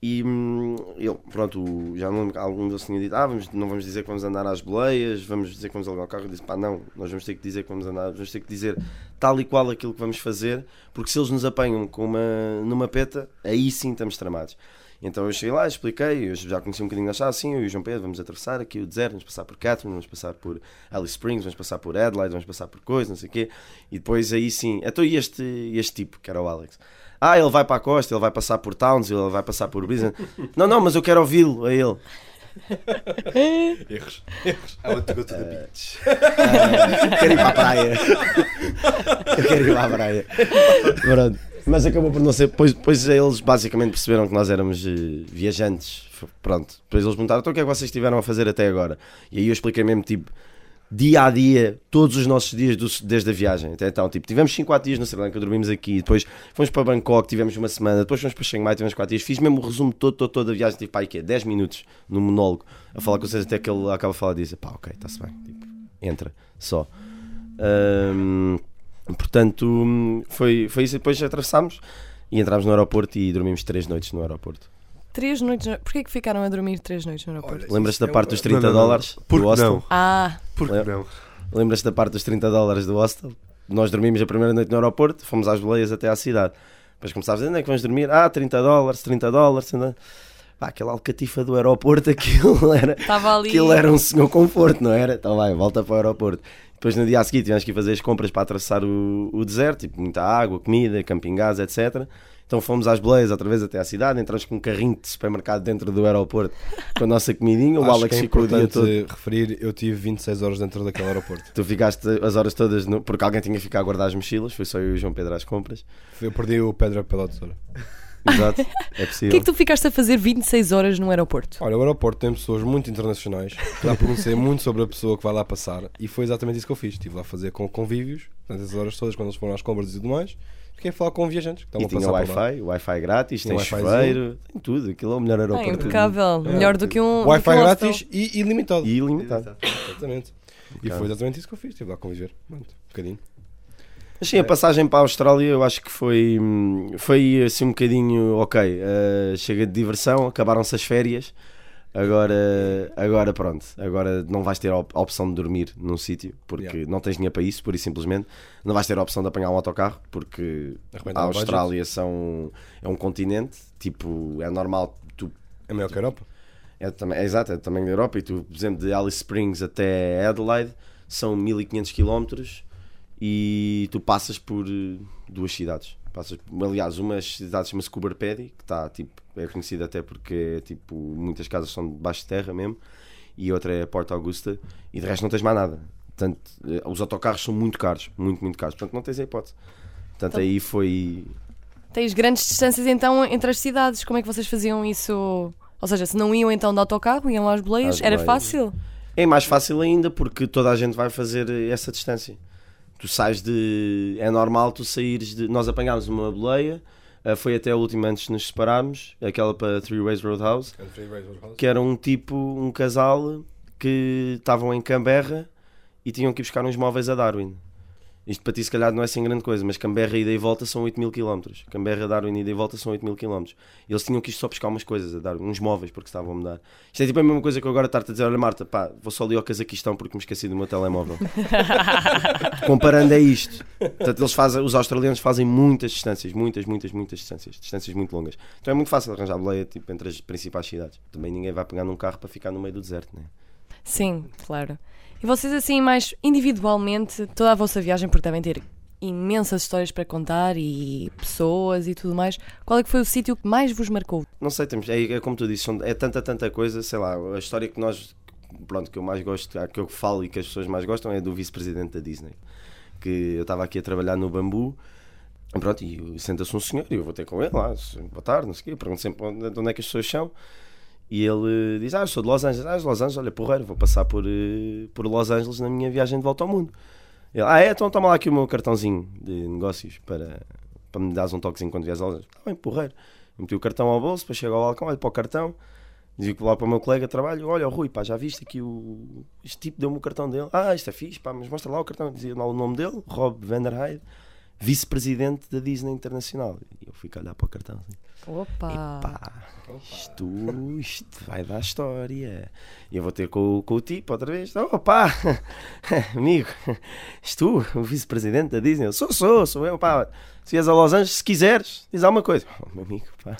e hum, eu, pronto, o- já não, algum deles tinha dito: Ah, vamos, não vamos dizer que vamos andar às boleias, vamos dizer que vamos alugar o carro. Eu disse: Pá, não, nós vamos ter que dizer que vamos andar, vamos ter que dizer tal e qual aquilo que vamos fazer, porque se eles nos apanham com uma, numa peta, aí sim estamos tramados. Então eu cheguei lá, expliquei, eu já conheci um bocadinho da chave, assim, eu e o João Pedro, vamos atravessar aqui o deserto, vamos passar por Catherine, vamos passar por Alice Springs, vamos passar por Adelaide, vamos passar por coisas, não sei o quê. E depois aí sim, então e este, este tipo, que era o Alex? Ah, ele vai para a costa, ele vai passar por Townsville, ele vai passar por Brisbane. não, não, mas eu quero ouvi-lo, a ele. Erros. Erros. I want to go to the beach. Ah, quero ir para a praia. Eu quero ir para a praia. Pronto. Mas acabou por não ser. Depois, depois eles basicamente perceberam que nós éramos eh, viajantes. Pronto. Depois eles perguntaram: então o que é que vocês tiveram a fazer até agora? E aí eu expliquei mesmo, tipo, dia a dia, todos os nossos dias do- desde a viagem. Até então, tipo, tivemos 5 4 dias no Sri Lanka, dormimos aqui. Depois fomos para Bangkok, tivemos uma semana. Depois fomos para Chiang Mai, tivemos 4 dias. Fiz mesmo o resumo todo, todo, todo da viagem. Tipo, pá, que é 10 minutos no monólogo a falar com vocês até que ele acaba a falar diz: pá, ok, está-se bem. Tipo, entra, só. Portanto, foi, foi isso. Depois atravessámos e entramos no aeroporto e dormimos três noites no aeroporto. Três noites. No... Porquê que ficaram a dormir três noites no aeroporto? Lembras-te da é parte dos 30 Não, não, não. dólares Por do que hostel? não? Ah, Por que Lembra- não? Lembras-te da parte dos 30 dólares do hostel? Nós dormimos a primeira noite no aeroporto, fomos às boleias até à cidade. Depois começámos a dizer, onde é que vamos dormir? Ah, 30 dólares, 30 dólares. 30... Pá, aquela alcatifa do aeroporto, <laughs> aquilo era, estava ali. aquilo era um senhor conforto, não era? Então vai, volta para o aeroporto. Depois no dia a seguir tivemos que ir fazer as compras para atravessar o, o deserto, tipo muita água, comida, camping gás, etc. Então fomos às boleias outra vez até à cidade, entramos com um carrinho de supermercado dentro do aeroporto com a nossa comidinha. O Acho Alex que é ficou o dia todo. referir, eu tive 26 horas dentro daquele aeroporto. Tu ficaste as horas todas, no- porque alguém tinha que ficar a guardar as mochilas, foi só eu e o João Pedro às compras. Eu perdi o Pedra pela tesoura. Exato, é O que possível. é que tu ficaste a fazer 26 horas no aeroporto? Olha, o aeroporto tem pessoas muito internacionais, que dá para conhecer muito sobre a pessoa que vai lá passar, e foi exatamente isso que eu fiz. Estive lá a fazer com convívios, portanto, essas horas todas, quando eles foram às compras e tudo mais, fiquei a falar com viajantes que E tinha. Wi-Fi, Wi-Fi grátis, tem chuveiro, tem tudo. Aquilo é o melhor Ah, aeroporto. do impecável. É. Melhor do que um. Wi-Fi um grátis e ilimitado. E ilimitado. Exatamente. E foi exatamente isso que eu fiz. Estive lá a conviver. Um bocadinho. Mas sim, a passagem para a Austrália eu acho que foi, hum, foi assim um bocadinho ok. eh, chega de diversão, acabaram-se as férias. Agora, agora pronto, agora não vais ter a op- a opção de dormir num sítio porque Yeah. não tens dinheiro para isso, pura e simplesmente. Não vais ter a opção de apanhar um autocarro porque a. Austrália são, é um continente, tipo, é normal tu É melhor que a Europa. É, também, é exato, é do tamanho da Europa. E tu, por exemplo, de Alice Springs até Adelaide são 1500 km e tu passas por eh, duas cidades. Passas, aliás, uma cidade chama-se Coober Pedy, que está tipo, é conhecida até porque tipo, muitas casas são debaixo de terra mesmo, e outra é Porto Augusta, e de resto não tens mais nada. Portanto, eh, os autocarros são muito caros, muito, muito caros. Portanto, não tens a hipótese. Portanto, Então- aí foi. Tens grandes distâncias então entre as cidades. Como é que vocês faziam isso? Ou seja, se não iam então de autocarro, iam às boleias, Às era boleias. fácil? É mais fácil ainda porque toda a gente vai fazer essa distância. Tu sais de. É normal tu saíres de. Nós apanhámos uma boleia, eh, foi até a última antes de nos separarmos, aquela para Three Ways Roadhouse, que era um tipo, um casal que estavam em Canberra e tinham que ir buscar uns móveis a Darwin. Isto para ti se calhar não é sem grande coisa, mas Canberra ida e volta são 8 mil km. Canberra, Darwin ida e volta são 8 mil km. E eles tinham que ir só buscar umas coisas a Darwin, uns móveis porque estavam a mudar. Isto é tipo a mesma coisa que eu agora estar-te a dizer, olha Marta, pá, vou só ali ao Cazaquistão porque me esqueci do meu telemóvel. <laughs> Comparando é isto. Portanto, eles fazem, os australianos fazem muitas distâncias, muitas, muitas, muitas distâncias, distâncias muito longas. Então é muito fácil arranjar boleia tipo, entre as principais cidades. Também ninguém vai pegar num carro para ficar no meio do deserto, né? Sim, claro. E vocês assim, mais individualmente, toda a vossa viagem, porque devem ter imensas histórias para contar e pessoas e tudo mais, qual é que foi o sítio que mais vos marcou? Não sei, temos, é, é como tu disse, é tanta, tanta coisa, sei lá, a história que nós, pronto, que eu mais gosto, que eu falo e que as pessoas mais gostam é do vice-presidente da Disney. Que eu estava aqui a trabalhar no bambu, pronto, e senta-se um senhor, e eu vou ter com ele lá, boa tarde, não sei o quê, pergunto sempre onde, de onde é que as pessoas são. E ele diz: Ah, eu sou de Los Angeles. Ah, de Los Angeles, olha, porreiro, vou passar por, eh, por Los Angeles na minha viagem de volta ao mundo. Ele, ah, é? Então toma lá aqui o meu cartãozinho de negócios para, para me dares um toquezinho quando vieres a Los Angeles. Ah, bem, porreiro. Meti o cartão ao bolso, depois chego ao balcão, olho para o cartão, digo lá para o meu colega de trabalho: Olha, Rui, pá, já viste aqui o. Este tipo deu-me o cartão dele. Ah, isto é fixe, pá, mas mostra lá o cartão. Dizia lá o nome dele: Rob Vanderheide, vice-presidente da Disney Internacional. E eu fui olhar para o cartão assim. Opa! Isto, isto vai dar história. E eu vou ter com, com o tipo outra vez. Opa, <laughs> amigo, és tu, o vice-presidente da Disney? Eu, sou, sou, sou eu, pá. Se ias a Los Angeles, se quiseres, diz alguma coisa. Oh, meu amigo, pá.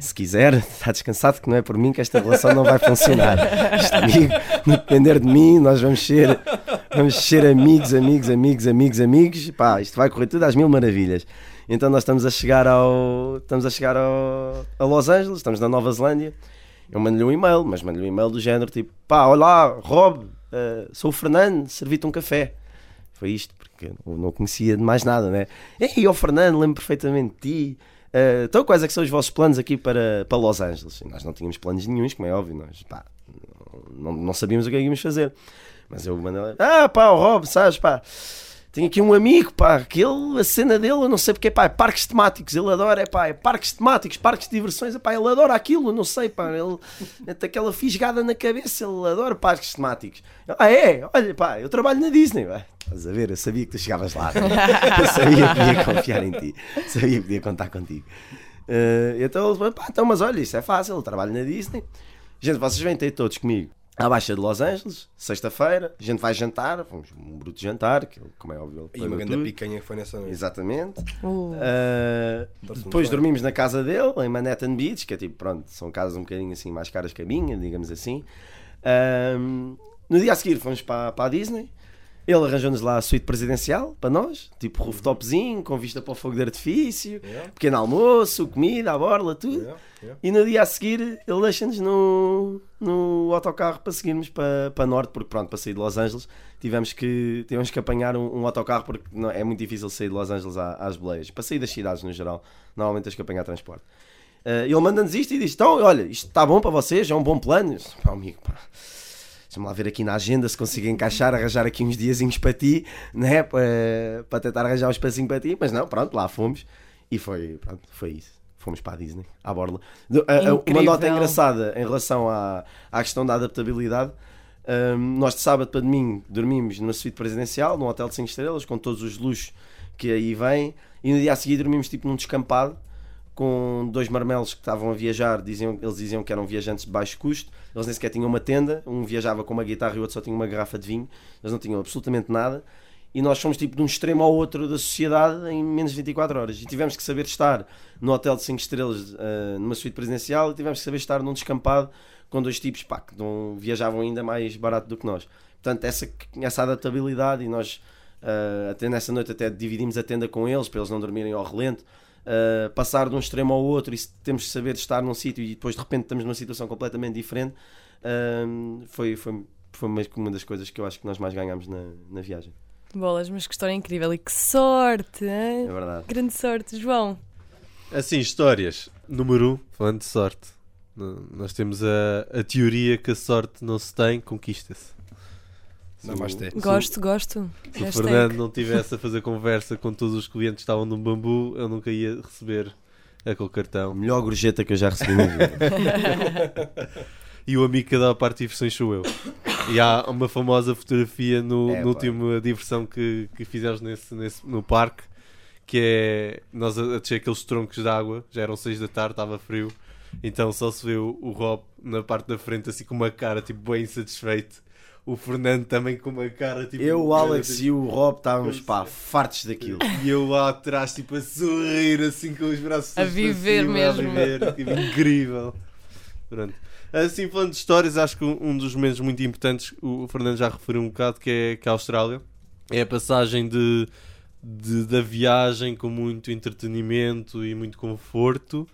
Se quiser, está descansado que não é por mim que esta relação não vai funcionar. Este amigo, no depender de mim, nós vamos ser, vamos ser amigos, amigos, amigos, amigos, amigos. Pá, isto vai correr tudo às mil maravilhas. Então nós estamos a chegar ao, estamos a chegar ao, a Los Angeles, estamos na Nova Zelândia. Eu mando-lhe um e-mail, mas mando-lhe um e-mail do género tipo, pá, olá, Rob, eh, sou o Fernando, servi-te um café. Foi isto, porque eu não conhecia de mais nada, né? Ei, ó Fernando, lembro perfeitamente de ti. Eh, então, quais é que são os vossos planos aqui para, para Los Angeles? E nós não tínhamos planos nenhums, como é óbvio, nós pá, não, não sabíamos o que é que íamos fazer. Mas eu mandei ah pá, o Rob, sabes, pá, tenho aqui um amigo, pá, que ele, a cena dele, eu não sei porque, pá, é parques temáticos, ele adora, é pá, é parques temáticos, parques de diversões, é pá, ele adora aquilo, eu não sei, pá, ele tem aquela fisgada na cabeça, ele adora parques temáticos. Ah, é? Olha, pá, eu trabalho na Disney, pá. Estás a ver? Eu sabia que tu chegavas lá, <laughs> eu sabia que podia confiar em ti, sabia que podia contar contigo. Eh, então pá, então, mas olha, isso é fácil, eu trabalho na Disney. Gente, vocês vêm ter todos comigo à Baixa de Los Angeles, sexta-feira, a gente vai jantar, fomos um bruto jantar, que como é óbvio, E uma grande tudo. picanha que foi nessa noite. Exatamente. Uh, Uh, Torce-me depois bem. dormimos na casa dele, em Manhattan Beach, que é tipo, pronto, são casas um bocadinho assim mais caras que a minha, digamos assim. Um, no dia a seguir fomos para, para a Disney. Ele arranjou-nos lá a suíte presidencial para nós, tipo rooftopzinho, com vista para o fogo de artifício, Yeah, pequeno almoço, comida, à borla, tudo. yeah, yeah. E no dia a seguir ele deixa-nos no, no autocarro para seguirmos para, para norte, porque pronto, para sair de Los Angeles tivemos que, tivemos que apanhar um, um autocarro porque não, é muito difícil sair de Los Angeles à- às boleias. Para sair das cidades no geral, normalmente tens que apanhar transporte. Eh, ele manda-nos isto e diz: Então, olha, isto está bom para vocês, é um bom plano. Pá, amigo, pá, deixa-me lá ver aqui na agenda se consigo encaixar, arranjar aqui uns diazinhos para ti, né? para, para tentar arranjar um espacinho para ti. Mas não, pronto, lá fomos e foi, pronto, foi isso. Fomos para a Disney, à borla. A- Uma Incrível. nota engraçada em relação à, à questão da adaptabilidade. hum, nós de sábado para domingo dormimos numa suíte presidencial, num hotel de 5 estrelas, com todos os luxos que aí vêm, e no dia a seguir dormimos tipo num descampado com dois marmelos que estavam a viajar, diziam, eles diziam que eram viajantes de baixo custo, eles nem sequer tinham uma tenda, um viajava com uma guitarra e o outro só tinha uma garrafa de vinho, eles não tinham absolutamente nada, e nós fomos tipo de um extremo ao outro da sociedade em menos de 24 horas, e tivemos que saber estar no hotel de 5 estrelas, ah, numa suíte presidencial, e tivemos que saber estar num descampado com dois tipos pá, que não viajavam ainda mais barato do que nós. Portanto, essa, essa adaptabilidade, e nós ah, até nessa noite até dividimos a tenda com eles, para eles não dormirem ao relento, Uh, passar de um extremo ao outro e se temos de saber estar num sítio e depois de repente estamos numa situação completamente diferente um, foi, foi, foi mais que uma das coisas que eu acho que nós mais ganhámos na, na viagem. bolas, mas que história incrível e que sorte! hein? É verdade. Grande sorte, João. Assim, histórias. Número 1, um, falando de sorte. Nós temos a, a teoria que a sorte não se tem, conquista-se. Namastê. Gosto, gosto. Se o. Fernando não tivesse a fazer conversa com todos os clientes que estavam no bambu, eu nunca ia receber aquele cartão. melhor gorjeta que eu já recebi na vida. <laughs> E o amigo que dá a parte de diversões sou eu. E há uma famosa fotografia no, É, no último diversão que, que fizemos nesse, nesse, no parque, que é nós a, a descer aqueles troncos de água, já eram 6 da tarde, estava frio, então só se vê o, o Rob na parte da frente assim com uma cara tipo bem insatisfeito. O Fernando também com uma cara tipo. Eu, o Alex e o Rob estávamos pá, fartos daquilo. E eu lá atrás, tipo, a sorrir, assim, com os braços A viver cima, mesmo. A viver, tipo, incrível. Pronto. Assim, falando de histórias, acho que um um dos momentos muito importantes, o Fernando já referiu um bocado, que é, que é a Austrália. É a passagem de, de- da viagem com muito entretenimento e muito conforto,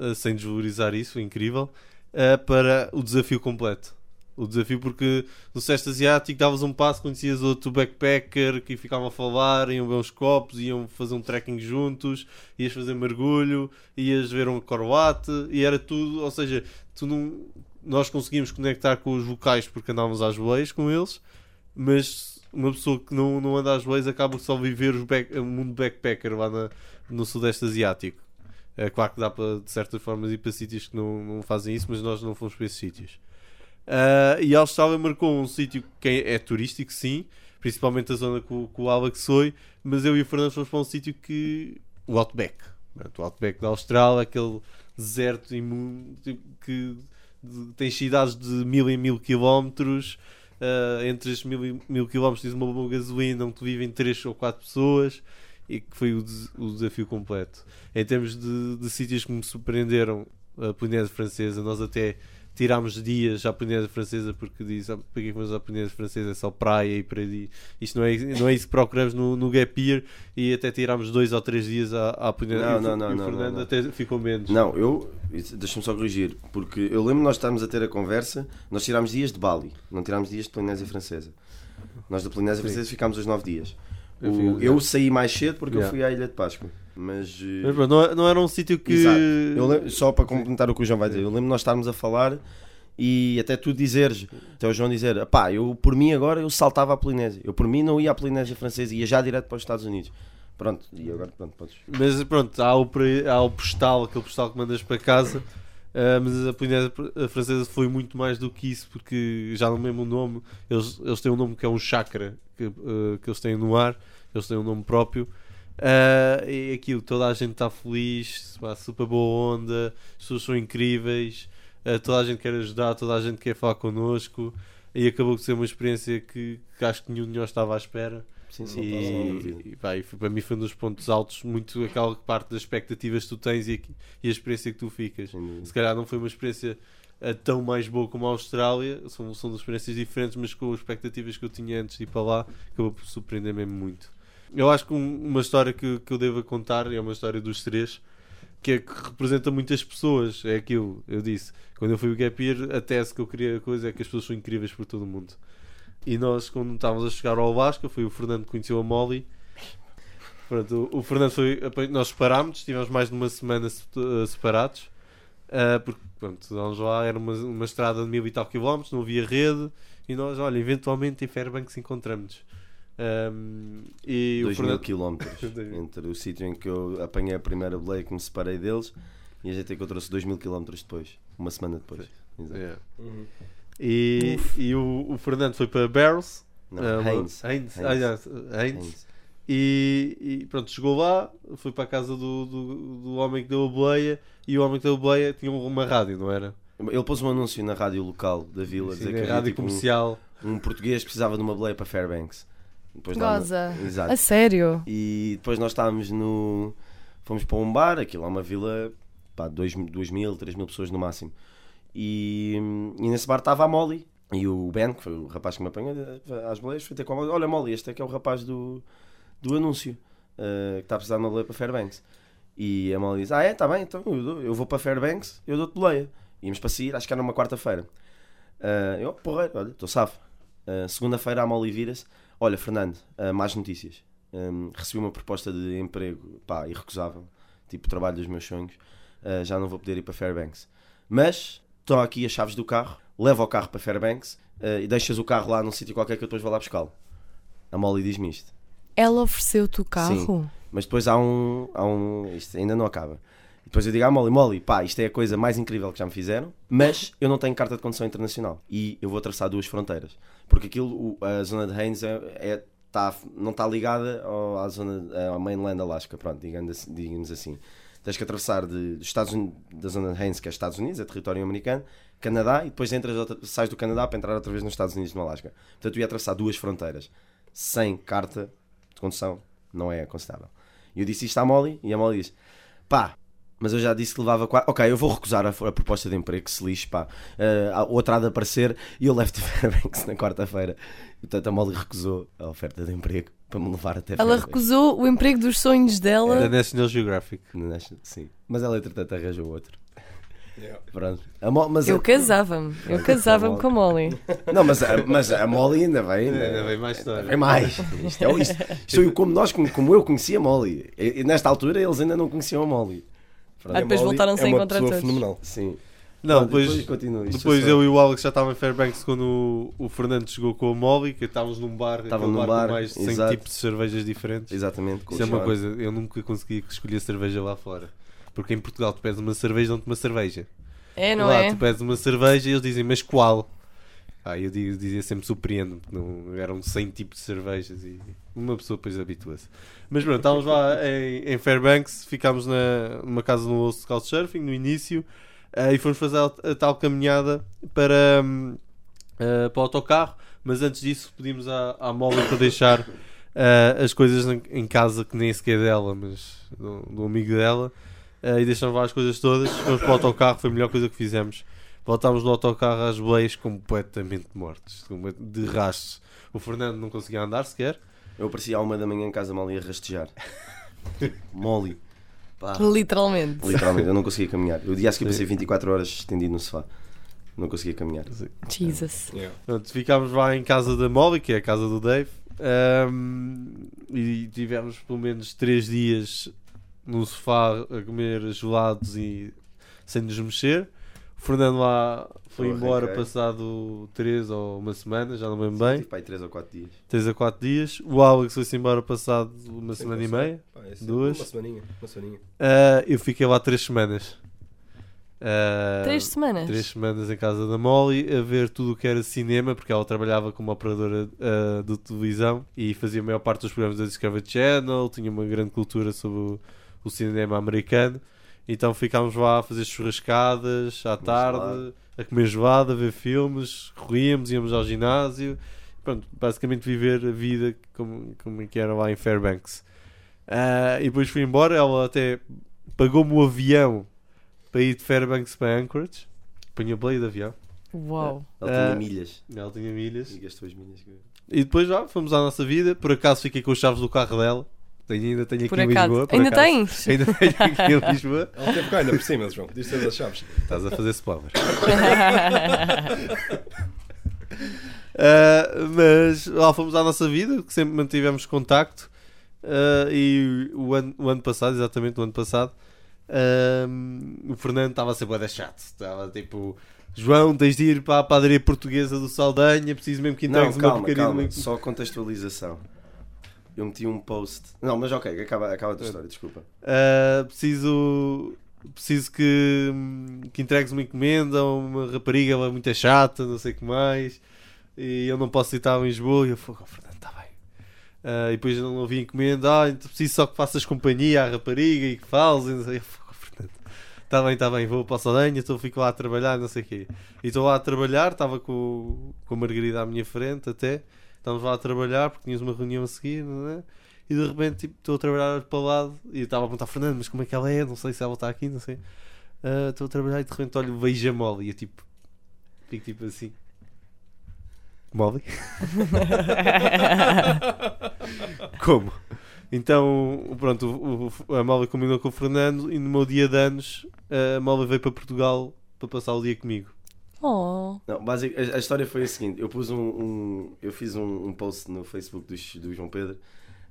eh, sem desvalorizar isso, incrível, eh, para o desafio completo. O desafio porque no Sudeste Asiático davas um passo, conhecias outro backpacker que ficavam a falar, iam beber uns copos, iam fazer um trekking juntos, ias fazer mergulho, ias ver um corvate e era tudo, ou seja, tu não, nós conseguimos conectar com os vocais porque andávamos às boleias com eles, mas uma pessoa que não, não anda às boleias acaba só viver os back, o mundo backpacker lá na- no Sudeste Asiático. É claro que dá para, de certas formas, ir para sítios que não, não fazem isso, mas nós não fomos para esses sítios. Ah, e a Austrália marcou um sítio que é, é turístico, sim, principalmente a zona que, o- que o Alex foi, mas eu e o Fernando fomos para um sítio que. o Outback. O Outback da Austrália, aquele deserto imundo tipo, que tem cidades de mil em mil quilómetros. ah, entre estes mil, e- mil quilómetros tens uma boa gasolina onde vivem três ou quatro pessoas e que foi o, des- o desafio completo. Em termos de, de sítios que me surpreenderam, a Polinésia Francesa, nós até tirámos dias à Polinésia Francesa porque diz, ah, para que é que vamos à Polinésia Francesa? É só praia e para. Isto não é, não é isso que procuramos no, no Gap Year e até tirámos dois ou três dias à, à Polinésia. Não, e não, não, e o Fernando não, até ficou menos. Não, eu. Deixa-me só corrigir, porque eu lembro nós estarmos a ter a conversa, nós tirámos dias de Bali, não tirámos dias de Polinésia Francesa. Nós da Polinésia Sim. Francesa ficámos os 9 dias. Eu O- fico- eu saí mais cedo porque Yeah. eu fui à Ilha de Páscoa. Mas. eh, Mas pronto, não, não era um sítio que. Lembro- só para complementar o que o João vai dizer, eu lembro nós estarmos a falar e até tu dizeres, até o João dizer, pá, eu por mim agora eu saltava à Polinésia. Eu por mim não ia à Polinésia Francesa, ia já direto para os Estados Unidos. Pronto, e agora pronto, podes. Mas pronto, há o, há o postal, aquele postal que mandas para casa. ah, mas a Polinésia Francesa foi muito mais do que isso, porque já não lembro o nome. Eles, eles têm um nome que é um chakra que, ah, que eles têm no ar, eles têm um nome próprio. Ah, e aquilo, toda a gente está feliz, pá, super boa onda, as pessoas são incríveis, ah, toda a gente quer ajudar, toda a gente quer falar connosco. E acabou por ser uma experiência que, que acho que nenhum de nós estava à espera. Sim, sim, E, e, pá, e foi- para mim foi um dos pontos altos, muito aquela parte das expectativas que tu tens e, e a experiência que tu ficas. Dúvida. Se calhar não foi uma experiência eh, tão mais boa como a Austrália, são, são duas experiências diferentes, mas com as expectativas que eu tinha antes de ir para lá, acabou por surpreender mesmo muito. Eu acho que um- uma história que, que eu devo contar é uma história dos três, que é que representa muitas pessoas. É aquilo, eu disse, quando eu fui o Gap Year, a tese que eu queria coisa é que as pessoas são incríveis por todo o mundo. E nós, quando estávamos a chegar ao Alasca, foi o Fernando que conheceu a Molly. Pronto, o, Fernando foi. Nós separámos, estivemos mais de uma semana se- eh, separados. ah, porque, pronto, vamos lá, era uma, uma estrada de mil e tal quilómetros, não havia rede. E nós, olha, eventualmente em Fairbanks encontramos. Ahm, e o 2 mil Fernando. quilómetros <laughs> entre o sítio em que eu apanhei a primeira boleia que me separei deles e a gente encontrou-se 2 mil quilómetros depois, uma semana depois. Exato. Yeah. E, e o, o Fernando foi para Barrels. Não. Haynes, Haynes. ah. E, e pronto, chegou lá, foi para a casa do, do, do homem que deu a boleia e o homem que deu a boleia tinha uma rádio, não era? Ele pôs um anúncio na rádio local da vila, a Sim, dizer que rádio tipo, um- comercial. um, português que precisava de uma boleia para Fairbanks. Depois Goza. Exato. A sério? E depois nós estávamos no. Fomos para um bar, aquilo é uma vila, pá, 2 mil, 3 mil pessoas no máximo. E, e nesse bar estava a Molly e o Ben, que foi o rapaz que me apanhou eh, às boleias, foi ter com a Molly: Olha, Molly, este é que é o rapaz do, do anúncio eh, que está a precisar de uma boleia para Fairbanks. E a Molly diz: Ah, é, está bem, então eu, dou- eu vou para Fairbanks, eu dou-te boleia. Íamos para sair, acho que era uma quarta-feira. Ah, eu, porra, olha, estou safo. Ah, Segunda-feira a Molly vira-se: Olha, Fernando, ah, más notícias. Um, recebi uma proposta de emprego, pá, irrecusável, tipo trabalho dos meus sonhos. Uh, já não vou poder ir para Fairbanks. Mas estão aqui as chaves do carro, leva o carro para Fairbanks uh, e deixas o carro lá num sítio qualquer que eu depois vou lá buscá-lo. A Molly diz-me isto. Ela ofereceu-te o carro? Mas depois há um, há um. Isto ainda não acaba. E depois eu digo à Molly: Molly, pá, isto é a coisa mais incrível que já me fizeram, mas eu não tenho carta de condução internacional e eu vou atravessar duas fronteiras. Porque aquilo, a zona de Haynes é, é- tá, não está ligada ao, à zona, ao mainland Alaska, pronto, digamos assim. Digamos assim. Tens que atravessar de, dos Estados Unidos, da zona de Haynes, que é Estados Unidos, é território americano, Canadá, e depois entras sais do Canadá para entrar outra vez nos Estados Unidos, no Alasca. Portanto, eu ia atravessar duas fronteiras sem carta de condução, não é aconselhável. E eu disse isto à Molly, e a Molly disse: pá, mas eu já disse que levava quatro. Ok, eu vou recusar a, a proposta de emprego, que se lixe, pá. A outra há de aparecer e eu levo-te a <laughs> Fairbanks na quarta-feira. Portanto, a Molly recusou a oferta de emprego para me levar até Ela Fairbanks. recusou o emprego dos sonhos Da dela. National Geographic. Sim, mas ela entretanto arranjou outro. Pronto. A Mo- mas Eu a- casava-me. Eu casava-me com a Molly. Não, mas a, mas a Molly ainda vem. Ainda Ainda vem mais história. Vem mais. Isto é, isto, isto é como, nós, como eu conhecia a Molly. E, e nesta altura eles ainda não conheciam a Molly. Ah, depois Molly voltaram-se a é uma encontrar todos. fenomenal. Sim. Não, depois, continua. Isto depois é eu e o Alex já estavam em Fairbanks quando o, o Fernando chegou com a Molly, que estávamos num bar, aquele num bar bar, com mais de 100 exato. tipos de cervejas diferentes. Exatamente. Isso é uma coisa, eu nunca consegui escolher cerveja lá fora. Porque em Portugal tu pedes uma cerveja, dão-te uma cerveja. É, não lá é? tu pedes uma cerveja e eles dizem, mas qual? Ah, eu dizia sempre surpreendo, porque não, eram 100 tipos de cervejas e uma pessoa depois habitua-se. Mas pronto, estávamos lá em, em Fairbanks, ficámos na, numa casa no Osso Couchsurfing no início eh, e fomos fazer a, a tal caminhada para, hum, eh, para o autocarro. Mas antes disso, pedimos à, à Molly para deixar ah, as coisas em- em casa que nem sequer é dela, mas do, do amigo dela. ah, e deixamos lá as coisas todas. Fomos para o autocarro, foi a melhor coisa que fizemos. Voltámos no autocarro às boleias completamente mortos, de rastros. O Fernando não conseguia andar sequer. Eu aparecia à uma da manhã em casa mal ia rastejar. <laughs> Mole. Pá. Literalmente. Literalmente, eu não conseguia caminhar. O dia a seguir Sim. passei 24 horas estendido no sofá. Não conseguia caminhar. Jesus. Yeah. Pronto, ficámos lá em casa da Molly, que é a casa do Dave, ahm, e tivemos pelo menos 3 dias no sofá a comer gelados e sem nos mexer. O Fernando lá foi embora passado 3 ou uma semana, já não me lembro bem, aí 3 ou 4 dias. 3 a 4 dias. O Alex foi-se embora passado uma Sim, semana e meia. Pá, é Duas. Uma semaninha. Uma semaninha. Ah, eu fiquei lá 3 semanas. Três semanas. Três semanas em casa da Molly a ver tudo o que era cinema, porque ela trabalhava como operadora ah, de televisão e fazia a maior parte dos programas da Discovery Channel, tinha uma grande cultura sobre o, o cinema americano. Então ficámos lá a fazer churrascadas à tarde, a comer gelado, a ver filmes, corríamos, íamos ao ginásio. Pronto, basicamente viver a vida como, como é que era lá em Fairbanks. Ah, e depois fui embora, ela até pagou-me o avião para ir de Fairbanks para Anchorage. Apanhou play de avião. Uau. Ele Ah. tinha milhas. Ela tinha milhas. E gastou as milhas. E depois já fomos à nossa vida. Por acaso fiquei com as chaves do carro dela. Tenho, ainda tenho aqui Por em acaso. Lisboa. por Ainda acaso. tens? <laughs> Ainda tenho aqui em Lisboa. Ela teve cá ainda por cima, João. Diz ter as chaves. Estás a fazer spoiler. <laughs> Ah, mas lá fomos à nossa vida, que sempre mantivemos contacto. Ah, e o ano, o ano passado, exatamente o ano passado, ah, o Fernando estava sempre a dar chato. Estava tipo, João, tens de ir para a padaria portuguesa do Saldanha, preciso mesmo que Não, entregues uma calma, porcaria calma. uma- Só contextualização. Eu meti um post. Não, mas ok, acaba, acaba a tua história, desculpa. Uh, preciso preciso que, que entregues uma encomenda a uma rapariga ela é muito chata, não sei o que mais e eu não posso estar em Lisboa e eu falo, oh, Fernando, está bem Uh, e depois não ouvi encomenda ah, então preciso só que faças companhia à rapariga e que fales e não sei, eu falo, oh, Fernando está bem, está bem, vou para o Saldanha então fico lá a trabalhar, não sei o quê e estou lá a trabalhar, estava com, com a Margarida à minha frente até estávamos lá a trabalhar porque tínhamos uma reunião a seguir é? E de repente tipo, estou a trabalhar para o lado e estava a perguntar Fernando, mas como é que ela é? Não sei se ela está aqui, não sei. Ah, Estou a trabalhar e de repente olho, vejo a Molly e eu tipo, fico tipo assim. Molly? <laughs> como? Então, pronto, o- o- a Molly combinou com o Fernando e no meu dia de anos a Molly veio para Portugal para passar o dia comigo. Oh. Não, basic, a, a história foi a seguinte: eu pus um, um- eu fiz um, um post no Facebook do, do João Pedro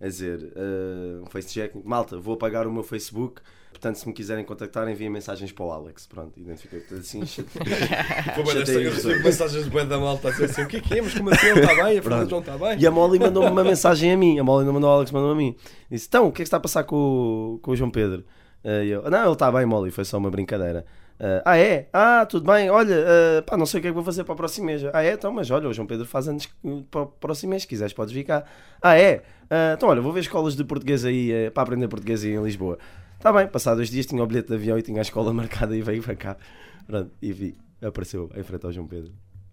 a dizer uh, um face check, malta, vou apagar o meu Facebook. Portanto, se me quiserem contactar, enviem mensagens para o Alex. Pronto, identifiquei tudo assim. chate- eu recebo mensagens de bué da malta a dizer assim: o que é que é? Mas como assim? Ele está bem? A Fernanda. João está bem? E a Molly mandou-me uma mensagem a mim. A Molly não mandou ao Alex, mandou a mim. Disse: Então, o que é que está a passar com, o- com o João Pedro? Uh, e eu, não, ele está bem, Molly, foi só uma brincadeira. Uh, ah, é? Ah, tudo bem. Olha, uh, pá, não sei o que é que vou fazer para o próximo mês. Ah, é? Então, mas olha, o João Pedro faz anos uh, para o próximo mês. Se quiseres, podes vir cá. Ah, é? Ah, então, olha, vou ver escolas de português aí uh, para aprender português aí em Lisboa. Está bem, passados dois dias tinha o bilhete de avião e tinha a escola <laughs> marcada e veio para cá. Pronto, e vi, apareceu em frente ao João Pedro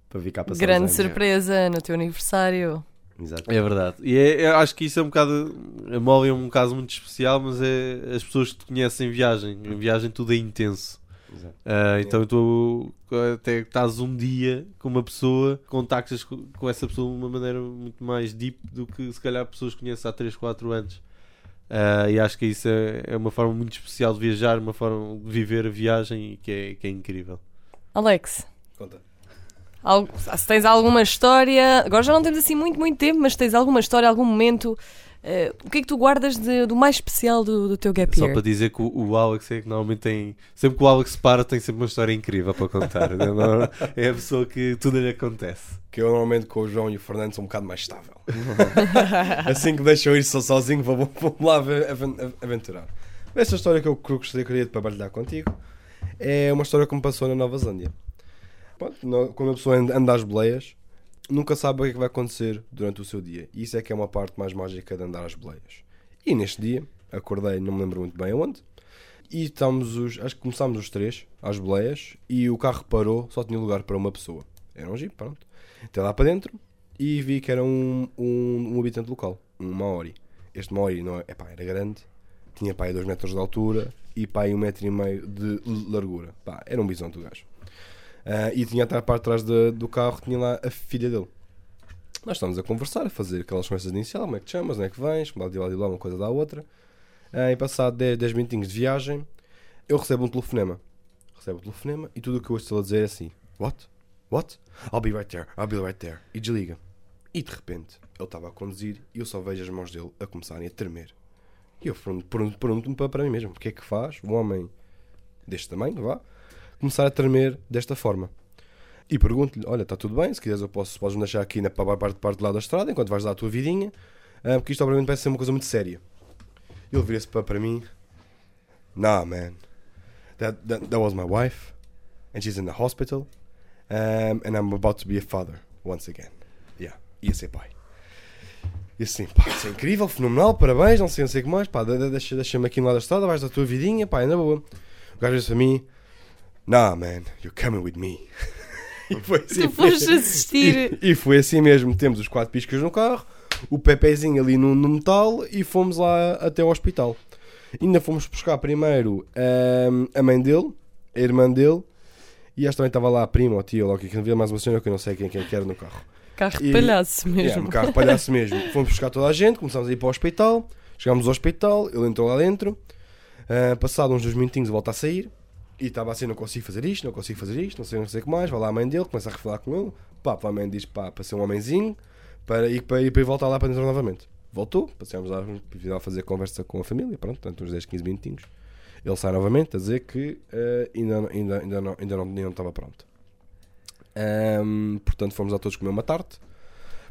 para vir cá passar. Grande anos. surpresa no teu aniversário. Exato. É verdade. E é, eu acho que isso é um bocado. A Molly é um caso muito especial, mas é as pessoas que te conhecem em viagem. Em viagem tudo é intenso. Exato. Ah, então tu até estás um dia com uma pessoa, contactas co- com essa pessoa de uma maneira muito mais deep do que se calhar pessoas que conheces há 3, 4 anos. Ah, e acho que isso é, é uma forma muito especial de viajar, uma forma de viver a viagem e que é, que é incrível. Alex, Conta. algo- se tens alguma história, agora já não temos assim muito, muito tempo, mas se tens alguma história, algum momento, eh, o que é que tu guardas de- do mais especial do, do teu gap Só year? para dizer que o, o Alex é que normalmente tem. Sempre que o Alex para, tem sempre uma história incrível para contar. <laughs> É a pessoa que tudo lhe acontece. Que eu normalmente com o João e o Fernando sou um bocado mais estável. <laughs> assim que deixam ir só sozinho, vou, vou lá aven- aven- aventurar. Esta história que eu gostaria queria partilhar contigo é uma história que me passou na Nova Zelândia. Pronto, Quando a pessoa anda anda às boleias, nunca sabe o que é que vai acontecer durante o seu dia. E isso é que é uma parte mais mágica de andar às boleias. E neste dia, acordei, não me lembro muito bem aonde, e estamos os, acho que começámos os três às boleias e o carro parou, só tinha lugar para uma pessoa. Era um jeep, pronto. Entrei lá para dentro e vi que era um, um, um habitante local. um Maori. Este Maori não, é- epá, era grande, tinha pá, 2 metros de altura e pá, 1 metro e meio de largura. Pá, era um bisonte o gajo. Ah, e tinha a parte de trás da- do carro, tinha lá a filha dele. Nós estamos a conversar, a fazer aquelas conversas inicial, como é que te chamas, onde é que vens, blá, blá, blá, uma coisa da outra. Ah, e passado 10, 10 minutinhos de viagem, eu recebo um telefonema. Recebo um telefonema e tudo o que eu ouço ele dizer é assim: What? What? I'll be right there, I'll be right there. E desliga. E de repente, ele estava a conduzir e eu só vejo as mãos dele a começarem a tremer. E eu pergunto- pergunto- pergunto-me para, para mim mesmo: o que é que faz um homem deste tamanho, vá, começar a tremer desta forma? E pergunto-lhe: Olha, está tudo bem, se quiseres, eu posso, podes me deixar aqui na pa- parte, parte de lá da estrada enquanto vais dar a tua vidinha, ah, porque isto obviamente parece ser uma coisa muito séria. Ele vira-se para, para mim: Nah, man, that, that, that was my wife, and she's in the hospital, um, and I'm about to be a father once again. Yeah, ia ser pai. E assim, pá, isso é incrível, fenomenal, parabéns, não sei, não sei o que mais, pá, de- de- deixa- deixa-me aqui no lado da estrada, vais da tua vidinha, pá, é boa. O gajo disse a mim: Nah, man, you're coming with me. <laughs> e foi assim. Tu foste assistir. E, e foi assim mesmo. Temos os quatro piscas no carro, o Pepezinho ali no, no metal e fomos lá até ao hospital. Ainda fomos buscar primeiro ahm, a mãe dele, a irmã dele, e acho também estava lá a prima ou tia, logo que havia mais uma senhora que eu não sei quem, quem que era no carro. Carro de E- palhaço Yeah, mesmo. um carro palhaço mesmo. <laughs> Fomos buscar toda a gente, começámos a ir para o hospital, chegámos ao hospital, ele entrou lá dentro, ah, passado uns dois minutinhos volta a sair, e estava assim, não consigo fazer isto, não consigo fazer isto, não sei, não sei o que mais, vai lá a mãe dele, começa a refalar com ele, pá, a mãe diz pá, para ser um homenzinho, para ir para, para voltar lá para dentro novamente. Voltou, passámos lá a fazer conversa com a família, pronto, portanto uns 10, 15 minutinhos. Ele sai novamente a dizer que ah, ainda, ainda, ainda, não, ainda, não, ainda não estava pronto. Ahm, portanto, fomos lá todos comer uma tarte.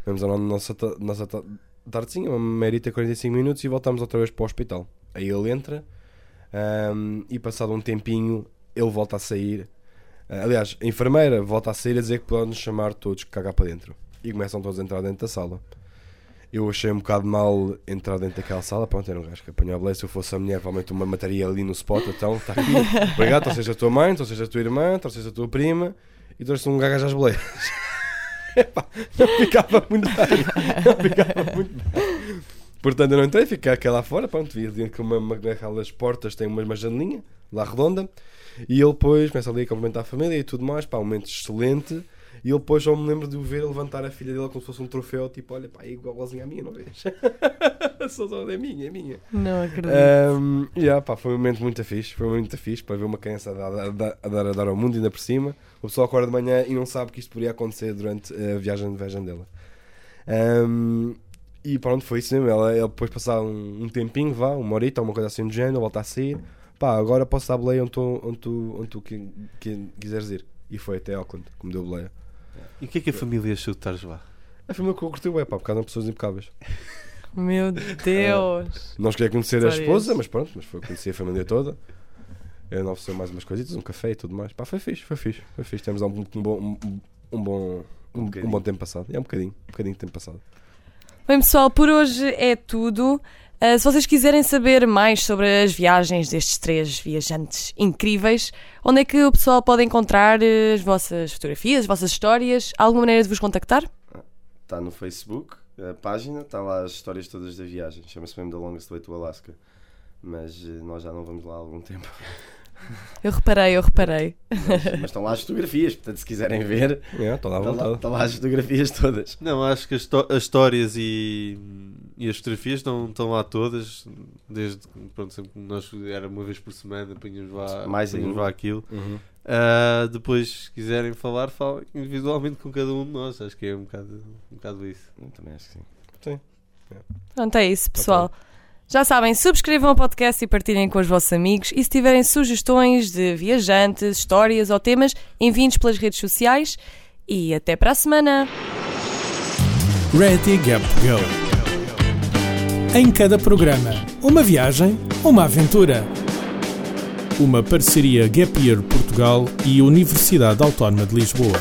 Vamos a nossa, nossa ta- tartezinha, uma merita 45 minutos e voltamos outra vez para o hospital. Aí ele entra ahm, e passado um tempinho ele volta a sair. Ah, aliás, a enfermeira volta a sair a dizer que pode nos chamar todos que cagar para dentro. E começam todos a entrar dentro da sala. Eu achei um bocado mal entrar dentro daquela sala. Pronto, era um gajo que apanhou a boleia. Se eu fosse a mulher, provavelmente uma mataria ali no spot. Então, está aqui. <laughs> Obrigado, ou seja a tua mãe, ou seja a tua irmã, ou seja a tua prima. E trouxe um gajo às boleias. <laughs> Epá, não ficava muito bem. Não ficava muito bem. Portanto, eu não entrei, fiquei aqui lá fora. Pronto, vi dentro que uma, uma daquelas portas tem uma, uma janelinha lá redonda. E ele depois começa ali a cumprimentar a família e tudo mais. Pá, um momento excelente. E ele depois só me lembro de o ver levantar a filha dele como se fosse um troféu. Tipo, olha, pá, é igualzinha à minha, não vês? <laughs> Só, só, é minha, é minha. Não acredito. Um, yeah, pá, foi um momento muito fixe, foi muito fixe para ver uma criança a dar, a dar, a dar, a dar ao mundo ainda por cima. O pessoal acorda de manhã e não sabe que isto poderia acontecer durante a viagem de viagem dela. Um, e pronto, foi isso mesmo. Ela, ela depois passar um, um tempinho, vá, uma horita, uma coisa assim do género, volta a sair. Pá, agora posso dar boleia onde tu, onde tu, onde tu qui- qui- quiseres ir. E foi até Auckland que me deu boleia. E o que é que a família achou de estares lá? A família que eu curti, é pá, por causa de pessoas impecáveis. Meu Deus. Não cheguei a conhecer a esposa, mas pronto, mas foi conhecer a família toda. Eu não ofereceu mais umas coisitas, um café e tudo mais. Pá, foi fixe, foi fixe, foi fixe. Temos um, um bom, um, um bom, um, um bom tempo passado. É um bocadinho, um bocadinho de tempo passado. Bem, pessoal, por hoje é tudo. Uh, se vocês quiserem saber mais sobre as viagens destes três viajantes incríveis, onde é que o pessoal pode encontrar uh, as vossas fotografias, as vossas histórias? Há alguma maneira de vos contactar? Está no Facebook, a página, está lá as histórias todas da viagem. Chama-se mesmo The Longest Way to Alaska. Mas eh, nós já não vamos lá há algum tempo. <laughs> Eu reparei, eu reparei. Mas, mas estão lá as fotografias, portanto, se quiserem ver, É, estou lá estão lá, estão lá as fotografias todas. Não, acho que as, as histórias e, e as fotografias estão, estão lá todas, desde que pronto, sempre nós era uma vez por semana, punhamos lá, Mais ainda. lá aquilo. Uhum. Ah, depois, se quiserem falar, falem individualmente com cada um de nós. Acho que é um bocado, um bocado isso. Eu também acho que sim. Pronto, é isso, pessoal. Já sabem, subscrevam o podcast e partilhem com os vossos amigos. E se tiverem sugestões de viajantes, histórias ou temas, enviem-nos pelas redes sociais. E até para a semana! Ready Gap Go. Em cada programa, uma viagem, uma aventura. Uma parceria Gap Year Portugal e Universidade Autónoma de Lisboa.